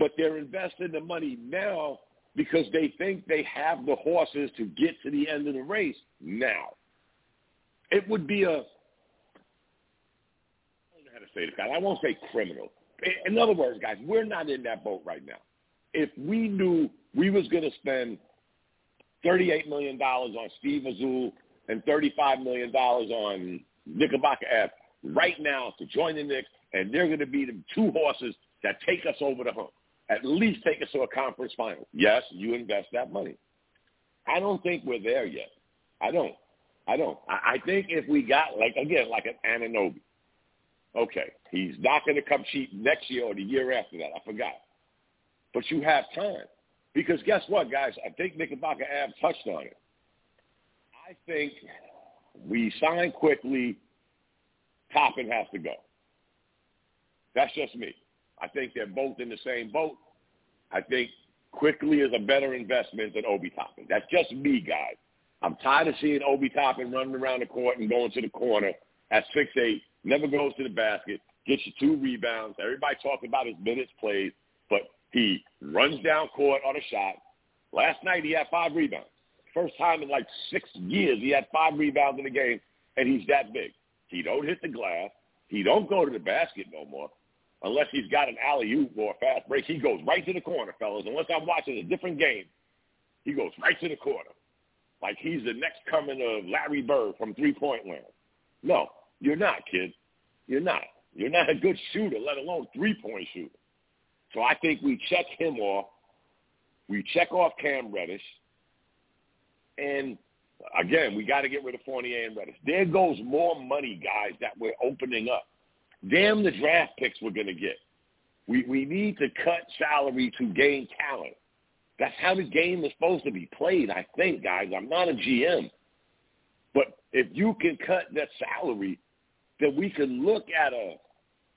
But they're investing the money now because they think they have the horses to get to the end of the race now. It would be a, I don't know how to say this, guys. I won't say criminal. In other words, guys, we're not in that boat right now. If we knew we was going to spend $38 million on Steve Azul and $35 million on Knickerbocker F right now to join the Knicks, and they're going to be the two horses that take us over the hump, at least take us to a conference final. Yes, you invest that money. I don't think we're there yet. I don't. I don't. I, I think if we got, like, again, like an Anunoby, okay, he's not going to come cheap next year or the year after that. I forgot. But you have time. Because guess what, guys? I think Knickerbocker Ave touched on it. I think we sign Quickley. Toppin has to go. That's just me. I think they're both in the same boat. I think Quickley is a better investment than Obi Toppin. That's just me, guys. I'm tired of seeing Obi Toppin running around the court and going to the corner at six eight, never goes to the basket, gets you two rebounds. Everybody talks about his minutes played, but he runs down court on a shot. Last night he had five rebounds. First time in like six years he had five rebounds in a game, and he's that big. He don't hit the glass. He don't go to the basket no more. Unless he's got an alley-oop or a fast break, he goes right to the corner, fellas. Unless I'm watching a different game, he goes right to the corner. Like he's the next coming of Larry Bird from three-point land. No, you're not, kid. You're not. You're not a good shooter, let alone three-point shooter. So I think we check him off. We check off Cam Reddish. And again, we got to get rid of Fournier and Reddish. There goes more money, guys, that we're opening up. Damn the draft picks we're going to get. We, we need to cut salary to gain talent. That's how the game is supposed to be played, I think, guys. I'm not a GM. But if you can cut that salary, then we can look at a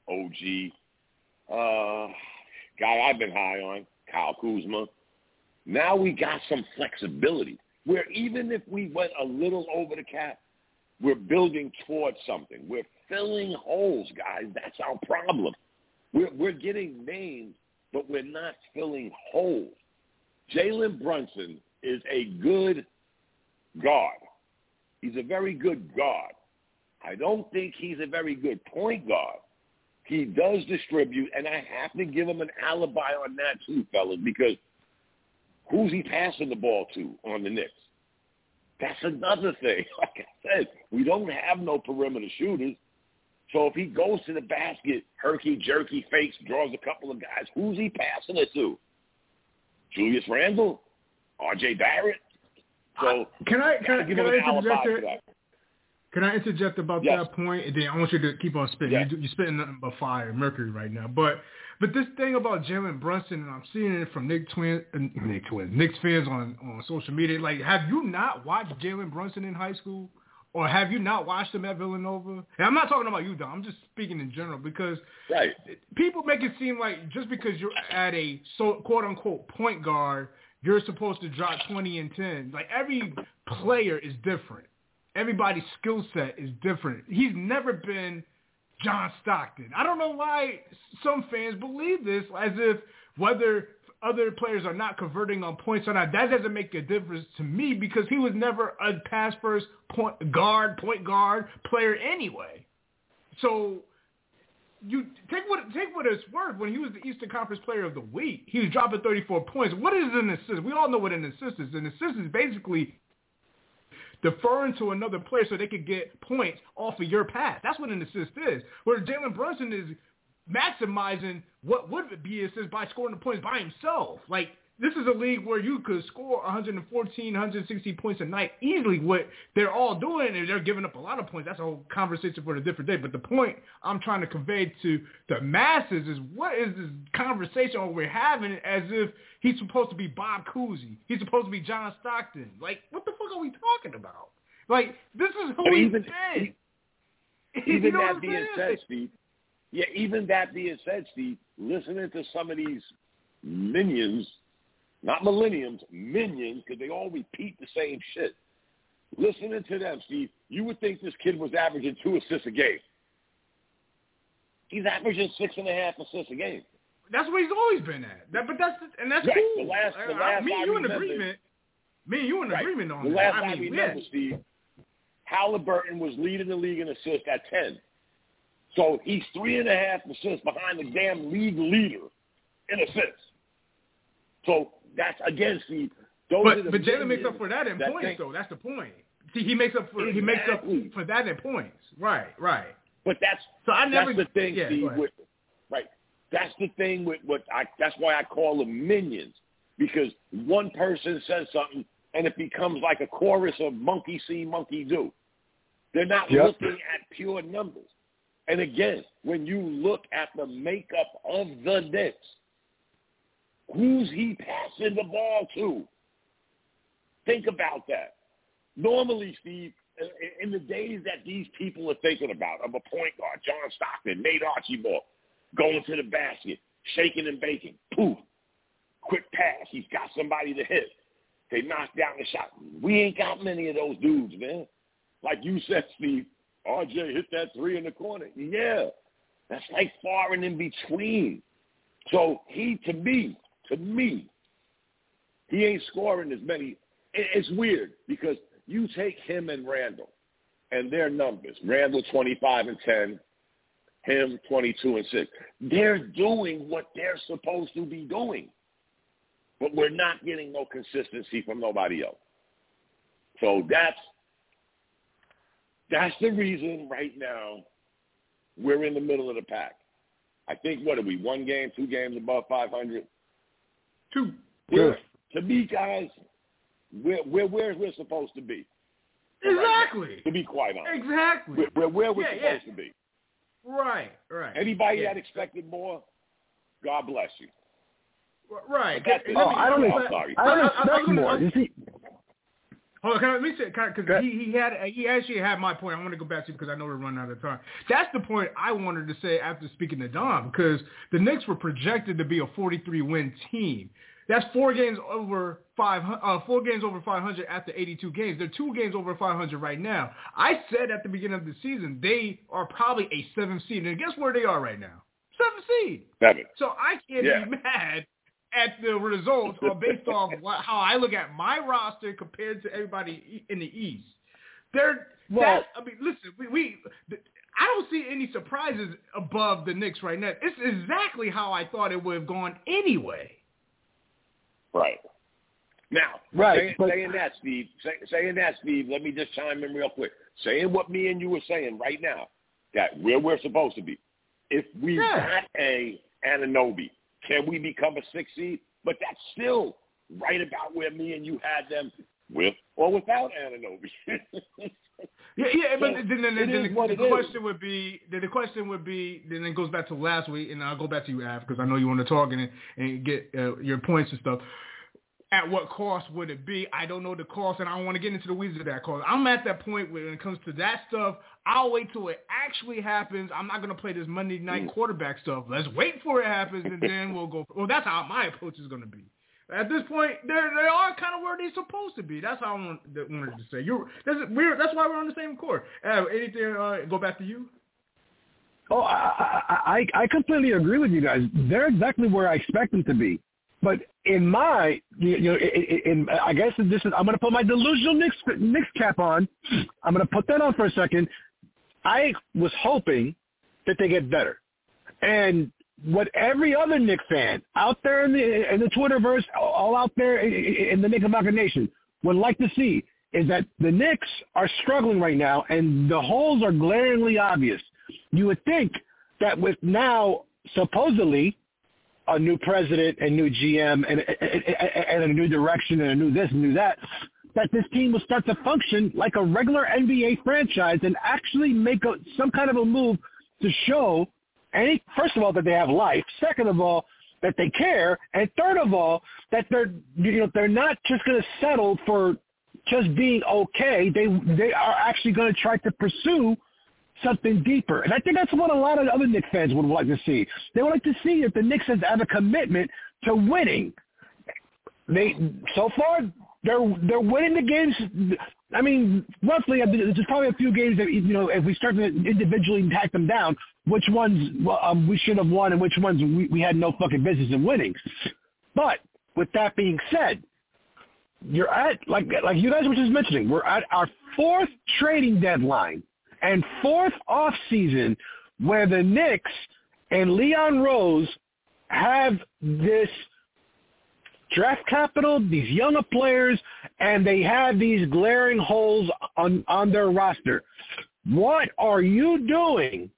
OG, uh, guy I've been high on, Kyle Kuzma. Now we got some flexibility where even if we went a little over the cap, we're building towards something. We're filling holes, guys. That's our problem. We're, we're getting names, but we're not filling holes. Jalen Brunson is a good guard. He's a very good guard. I don't think he's a very good point guard. He does distribute, and I have to give him an alibi on that too, fellas, because who's he passing the ball to on the Knicks? That's another thing. Like I said, we don't have no perimeter shooters. So if he goes to the basket, herky jerky fakes, draws a couple of guys, who's he passing it to? Julius Randle, R.J. Barrett. So can I can, I, give can I interject? that. Can I interject about Yes. that point? And then I want you to keep on spitting. Yes. You, you're spitting nothing but fire, Mercury right now. But but this thing about Jalen Brunson, and I'm seeing it from Nick Twin, uh, Nick Twin, Knicks fans on on social media. Like, have you not watched Jalen Brunson in high school, or have you not watched him at Villanova? And I'm not talking about you, Don. I'm just speaking in general because Right. people make it seem like just because you're at a so quote unquote point guard, you're supposed to drop 20 and 10. Like every player is different. Everybody's skill set is different. He's never been John Stockton. I don't know why some fans believe this as if whether other players are not converting on points or not, that doesn't make a difference to me because he was never a pass first point guard, point guard player anyway. So you take what take what it's worth. When he was the Eastern Conference Player of the Week, he was dropping 34 points. What is an assist? We all know what an assist is. An assist is basically deferring to another player so they could get points off of your pass. That's what an assist is. Where Jalen Brunson is maximizing what would be assist by scoring the points by himself. Like this is a league where you could score 114, 160 points a night easily. What they're all doing is they're giving up a lot of points. That's a whole conversation for a different day. But the point I'm trying to convey to the masses is what is this conversation we're having as if he's supposed to be Bob Cousy. He's supposed to be John Stockton. Like, what the fuck are we talking about? Like, this is who But he's even- been. Even You know that being said, Steve, yeah, even that being said, Steve, listening to some of these minions, not millenniums, minions, because they all repeat the same shit. Listening to them, Steve, you would think this kid was averaging two assists a game. He's averaging six and a half assists a game. That's what he's always been at. That, but that's and that's Right. cool. The last- the I- last me I and you in agreement. Me and you in Right. agreement on The that. last I I mean, remember, yeah. Steve, Haliburton was leading the league in assists at 10. So he's three and a half assists behind the damn league leader in assists. So that's, again, Steve, those But the but Jalen makes up for that in that points, think- though. That's the point. See, he makes up for he makes up for that in points. Right, right. But that's So I never that's the thing, yeah, go Steve. With, right. That's the thing with what I. That's why I call them minions because one person says something and it becomes like a chorus of monkey see, monkey do. They're not Yep. looking at pure numbers. And again, when you look at the makeup of the Knicks, who's he passing the ball to? Think about that. Normally, Steve, in- the days that these people are thinking about, of a point guard, John Stockton, Nate Archibald, going to the basket, shaking and baking, poof, quick pass, he's got somebody to hit. They knock down the shot. We ain't got many of those dudes, man. Like you said, Steve, RJ hit that three in the corner. Yeah, that's like far and in between. So he, to me, to me, he ain't scoring as many it's weird because you take him and Randle and their numbers. Randle 25 and 10, him 22 and 6. They're doing what they're supposed to be doing. But we're not getting no consistency from nobody else. So that's that's the reason right now we're in the middle of the pack. I think what are we? One game, two games above 500. Two. We're, to me, guys, we're, we're where we're supposed to be. Exactly. Right to be quite honest. Exactly. We're, we're where we're Yeah, supposed yeah. to be. Right. Right. Anybody Yeah. that expected more, God bless you. Right. That's Can- the- let Oh, I don't let me- ex- sorry. I don't expect more. You see, Hold on, can I, let me say, because he, he had he actually had my point. I want to go back to because I know we're running out of time. That's the point I wanted to say after speaking to Don because the Knicks were projected to be a 43 win team. That's four games over five, uh, four games over 500 after 82 games. They're two games over 500 right now. I said at the beginning of the season they are probably a seven seed, and guess where they are right now? Seven seed. Seven. So I can't Yeah. be mad at the results or based off what, how I look at my roster compared to everybody in the East. They're Well- that's, I mean, listen, we, we I don't see any surprises above the Knicks right now. It's exactly how I thought it would have gone anyway. Right. Now, Right, saying, but- saying that, Steve, say, saying that, Steve, let me just chime in real quick. Saying what me and you were saying right now, that where we're supposed to be. If we Yeah. got a Anunoby, can we become a six seed? But that's still right about where me and you had them with or without Anunoby. Yeah, yeah, but then, then, then, then the, the it is. question would be, then the question would be, then it goes back to last week, and I'll go back to you, Av, because I know you want to talk and and get uh, your points and stuff. At what cost would it be? I don't know the cost, and I don't want to get into the weeds of that cost. I'm at that point where when it comes to that stuff, I'll wait till it actually happens. I'm not going to play this Monday night Mm. quarterback stuff. Let's wait for it happens, and then we'll go. Well, that's how my approach is going to be. At this point, they're they are kind of where they're supposed to be. That's how I want, wanted to say. You're that's we're that's why we're on the same court. Uh, anything? Uh, go back to you. Oh, I, I I completely agree with you guys. They're exactly where I expect them to be. But in my, you know, in, in, I guess this is, I'm going to put my delusional Knicks, Knicks cap on. I'm going to put that on for a second. I was hoping that they get better. And what every other Knicks fan out there in the in the Twitterverse, all out there in, in the Knickerbocker Nation would like to see is that the Knicks are struggling right now, and the holes are glaringly obvious. You would think that with now supposedly a new president and new GM and, and, and a new direction and a new this and new that, that this team will start to function like a regular NBA franchise and actually make a, some kind of a move to show any first of all that they have life, second of all that they care, and third of all that they're you know they're not just going to settle for just being okay. They they are actually going to try to pursue something deeper. And I think that's what a lot of other Knicks fans would like to see. They would like to see that the Knicks has have a commitment to winning. They so far they're they're winning the games. I mean, roughly, there's probably a few games that you know if we start to individually hack them down, which ones um, we should have won and which ones we, we had no fucking business in winning. But with that being said, you're at like like you guys were just mentioning, we're at our fourth trading deadline and fourth off season where the Knicks and Leon Rose have this draft capital, these younger players, and they have these glaring holes on, on their roster. What are you doing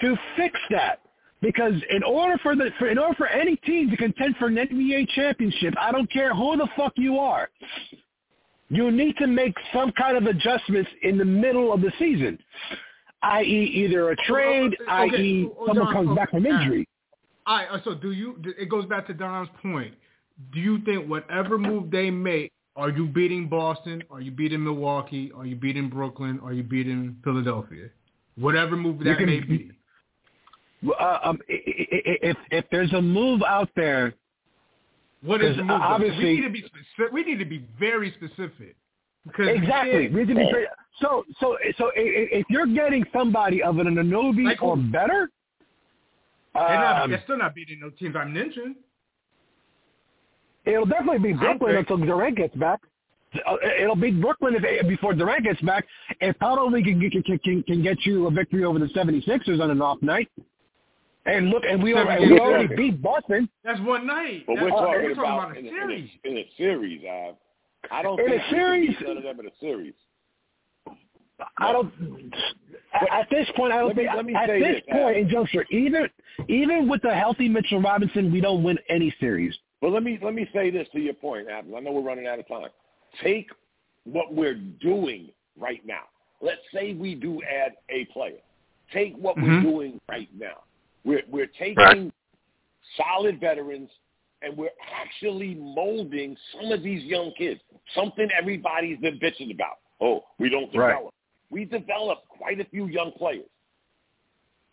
to fix that? Because in order for the for, in order for any team to contend for an NBA championship, I don't care who the fuck you are, you need to make some kind of adjustments in the middle of the season, i.e., either a trade, Okay, i.e., oh, someone John, comes back from injury. All right. So do you? It goes back to Don's point. Do you think whatever move they make, are you beating Boston? Are you beating Milwaukee? Are you beating Brooklyn? Are you beating Philadelphia? Whatever move that can- may be. Uh, um, if if there's a move out there, What is the move? obviously- we need to be specific. We need to be very specific. Because exactly. can't- we need to be very- So so so if you're getting somebody of an Anobi Like or better, They're, not, um, they're still not beating no teams I mentioned. it'll definitely be Brooklyn until Durant gets back. uh, it'll be Brooklyn if, before Durant gets back. It probably can, can can can get you a victory over the 76ers on an off night. And look, and we already, we already beat Boston. That's one night. But we're talking, we're talking about, about, a in, series. In, a, in a series, uh, I don't In a think we can series- beat none of them in a series. I don't. At this point, I don't Let me- think. let me at say this this, point, in juncture, even even with the healthy Mitchell Robinson, we don't win any series. But let me let me say this to your point, Adam. I know we're running out of time. Take what we're doing right now. Let's say we do add a player. Take what we're Mhm. doing right now. We're we're taking Right. solid veterans and we're actually molding some of these young kids. Something everybody's been bitching about. Oh, we don't Right. develop. We develop quite a few young players.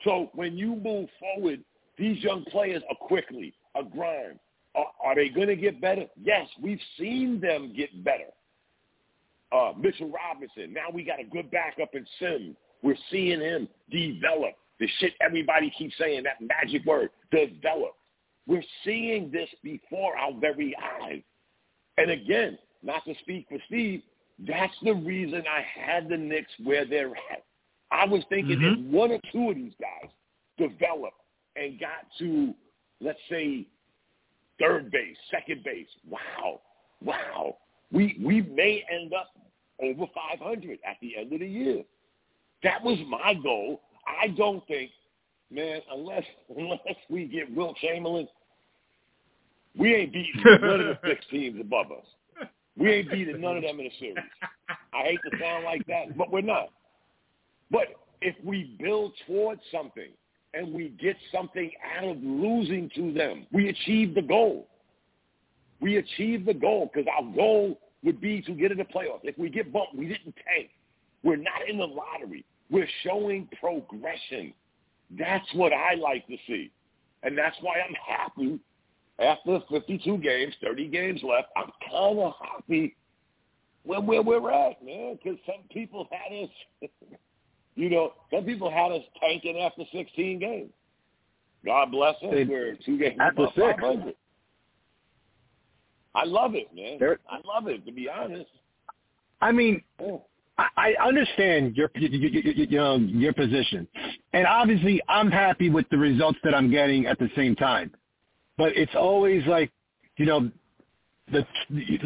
So when you move forward, these young players are quickly, a grind. Are, are they going to get better? Yes, we've seen them get better. Uh, Mitchell Robinson. Now we got a good backup in Sims. We're seeing him develop. The shit everybody keeps saying, that magic word, develop. We're seeing this before our very eyes. And again, not to speak for Steve, that's the reason I had the Knicks where they're at. I was thinking Mhm. if one or two of these guys developed and got to, let's say, third base, second base, wow, wow, we we may end up over 500 at the end of the year. That was my goal. I don't think, man, unless unless we get Wilt Chamberlain, we ain't beating none of the six teams above us. We ain't beating none of them in a series. I hate to sound like that, but we're not. But if we build towards something and we get something out of losing to them, we achieve the goal. We achieve the goal because our goal would be to get in the playoffs. If we get bumped, we didn't tank. We're not in the lottery. We're showing progression. That's what I like to see. And that's why I'm happy after 52 games, 30 games left. I'm kind of happy where, where we're at, man, because some people had us, you know, some people had us tanking after 16 games. God bless us. They- We're two games after above six. 500. I love it, man. There- I love it, to be honest. I mean, Oh. I understand your you, you know your position, and obviously I'm happy with the results that I'm getting at the same time. But it's always like, you know, the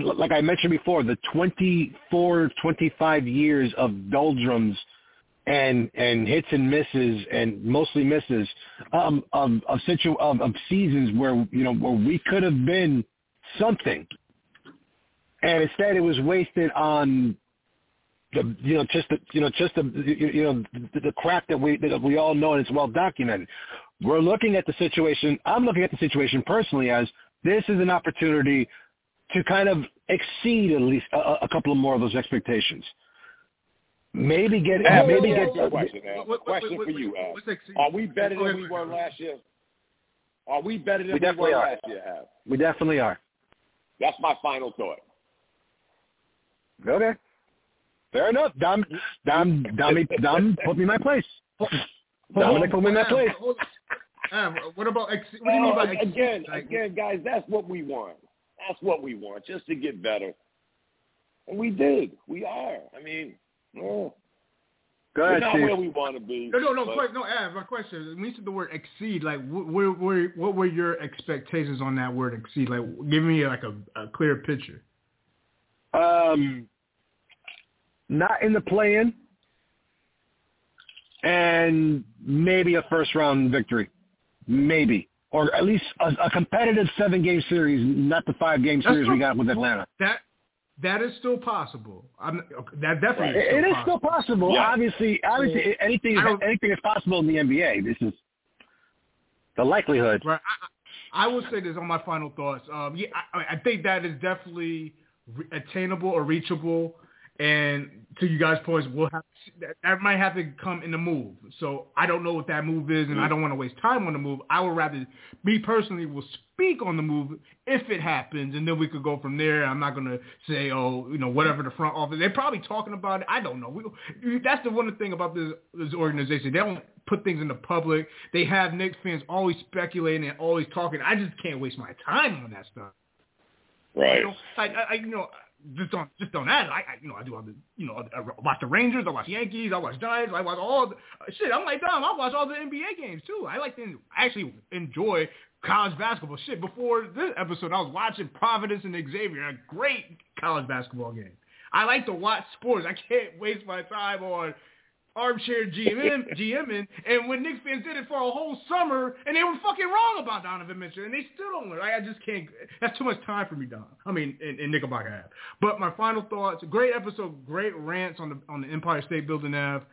like I mentioned before, the 24, 25 years of doldrums and and hits and misses and mostly misses um, of of, situ- of of seasons where you know where we could have been something, and instead it was wasted on the you know just the you know just the you you know the, the crap that we that we all know and it's well documented. We're looking at the situation. I'm looking at the situation personally as this is an opportunity to kind of exceed at least a, a couple of more of those expectations. Maybe get Ab, maybe let get ask a question, Ab. What- what- question what- for you, what- Ab. what's Are we better than we were last year? Are we better than We we, were are. last year, Ab? we definitely are. That's my final thought. Okay. Fair enough. Dom, Dom, Dom, Dom, put me in my place. Dominic, put me in my place. what about ex- what do you mean by ex- again, like, again, guys, that's what we want. That's what we want, just to get better. And we did. We are. I mean, no, Go we're not Steve. where we want to be. No, no, no, but- no, Ab, my question, when you said the word exceed, like, wh- where, where, what were your expectations on that word exceed? Like, give me like a, a clear picture. Um, not in the play-in, and maybe a first-round victory, maybe, or at least a, a competitive seven-game series, not the five-game series we got with Atlanta. That that is still possible. I'm, that definitely It, is still it is possible. still possible. Yeah. Obviously, obviously, anything I anything is possible in the NBA. This is the likelihood. Right. I, I will say this on my final thoughts. Um, yeah, I, I think that is definitely attainable or reachable. And to you guys' points, we'll have uh-huh. that, that might have to come in the move. So I don't know what that move is, and I mm-hmm. don't want to waste time on the move. I would rather, me personally, will speak on the move if it happens, and then we could go from there. I'm not gonna say, oh, you know, whatever the front office. They're probably talking about it. I don't know. We, that's the one thing about this this organization. They don't put things in the public. They have Knicks fans always speculating and always talking. I just can't waste my time on that stuff. Right. You know, I, I, I- you know, just on just on that. I, I you know I do all the you know I watch the Rangers, I watch Yankees, I watch Giants, I watch all the shit. I'm like Dom, I watch all the NBA games too. I like to actually enjoy college basketball. Shit, before this episode, I was watching Providence and Xavier, a great college basketball game. I like to watch sports. I can't waste my time on armchair GM, GMing, and when Knicks fans did it for a whole summer, and they were fucking wrong about Donovan Mitchell, and they still don't learn. I, I just can't. That's too much time for me, Don. I mean, in, in Knickerbocker Ave. But my final thoughts: great episode, great rants on the on the Empire State Building Ave.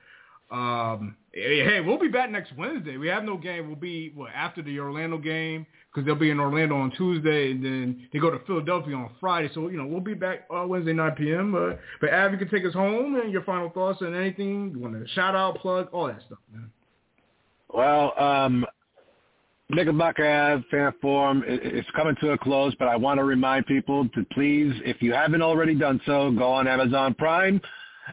Um, hey, we'll be back next Wednesday. We have no game. We'll be what after the Orlando game because they'll be in Orlando on Tuesday, and then they go to Philadelphia on Friday. So you know we'll be back uh, Wednesday 9 p.m. Uh, but Av, you can take us home and your final thoughts and anything you want to shout out, plug, all that stuff, man. Well, um, Knickerbocker Ave fan forum is coming to a close, but I want to remind people to please, if you haven't already done so, go on Amazon Prime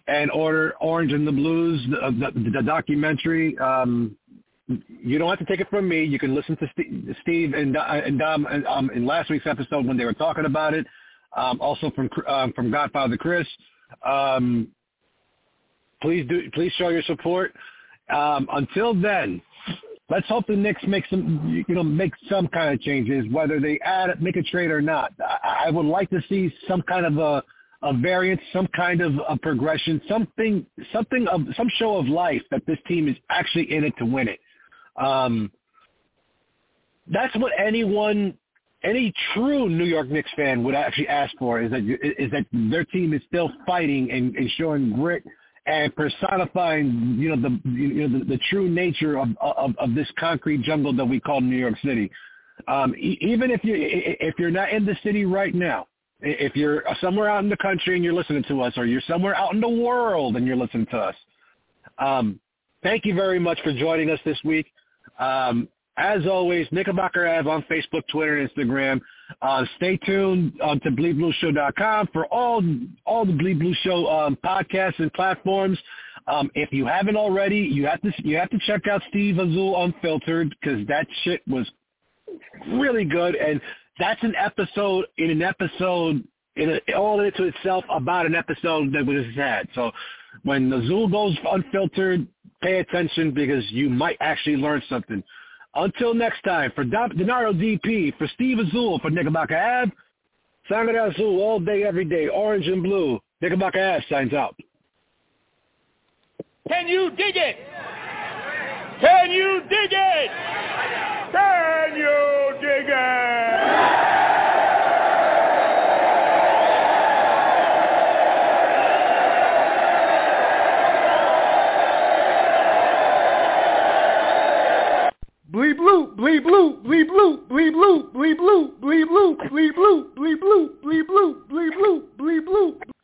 and order Orange and the Blues, the, the, the documentary. Um, you don't have to take it from me. You can listen to Steve, Steve and, and Dom um, in last week's episode when they were talking about it. Um, also from um, from Godfather Chris. Um, please do please show your support. Um, until then, let's hope the Knicks make some you know make some kind of changes, whether they add make a trade or not. I, I would like to see some kind of a a variance, some kind of a progression, something, something of some show of life that this team is actually in it to win it. Um, that's what anyone, any true New York Knicks fan would actually ask for is that is that their team is still fighting and, and showing grit and personifying, you know, the you know the, the true nature of, of of this concrete jungle that we call New York City. Um, even if you if you're not in the city right now, if you're somewhere out in the country and you're listening to us, or you're somewhere out in the world and you're listening to us, um, thank you very much for joining us this week. Um, as always, Knickerbocker Ave on Facebook, Twitter, and Instagram. Uh, stay tuned um, to BleedBlueShow.com for all all the Bleed Blue Show um, podcasts and platforms. Um, if you haven't already, you have to you have to check out Steve Azul Unfiltered because that shit was really good. And that's an episode in an episode in a, all into itself about an episode that we just had. So when the Zool goes unfiltered, pay attention because you might actually learn something. Until next time, for Denaro DP, for Steve Azul, for Knickerbocker Ave, Sangre Azul all day, every day, orange and blue. Knickerbocker Ave signs out. Can you dig it? Can you dig it? Can you dig it? Bleep bloop, bleep bloop, bleep bloop, bleep bloop, bleep bloop, bleep bloop, bleep bloop, bleep bloop, bleep bloop, bleep bloop, bleep bloop.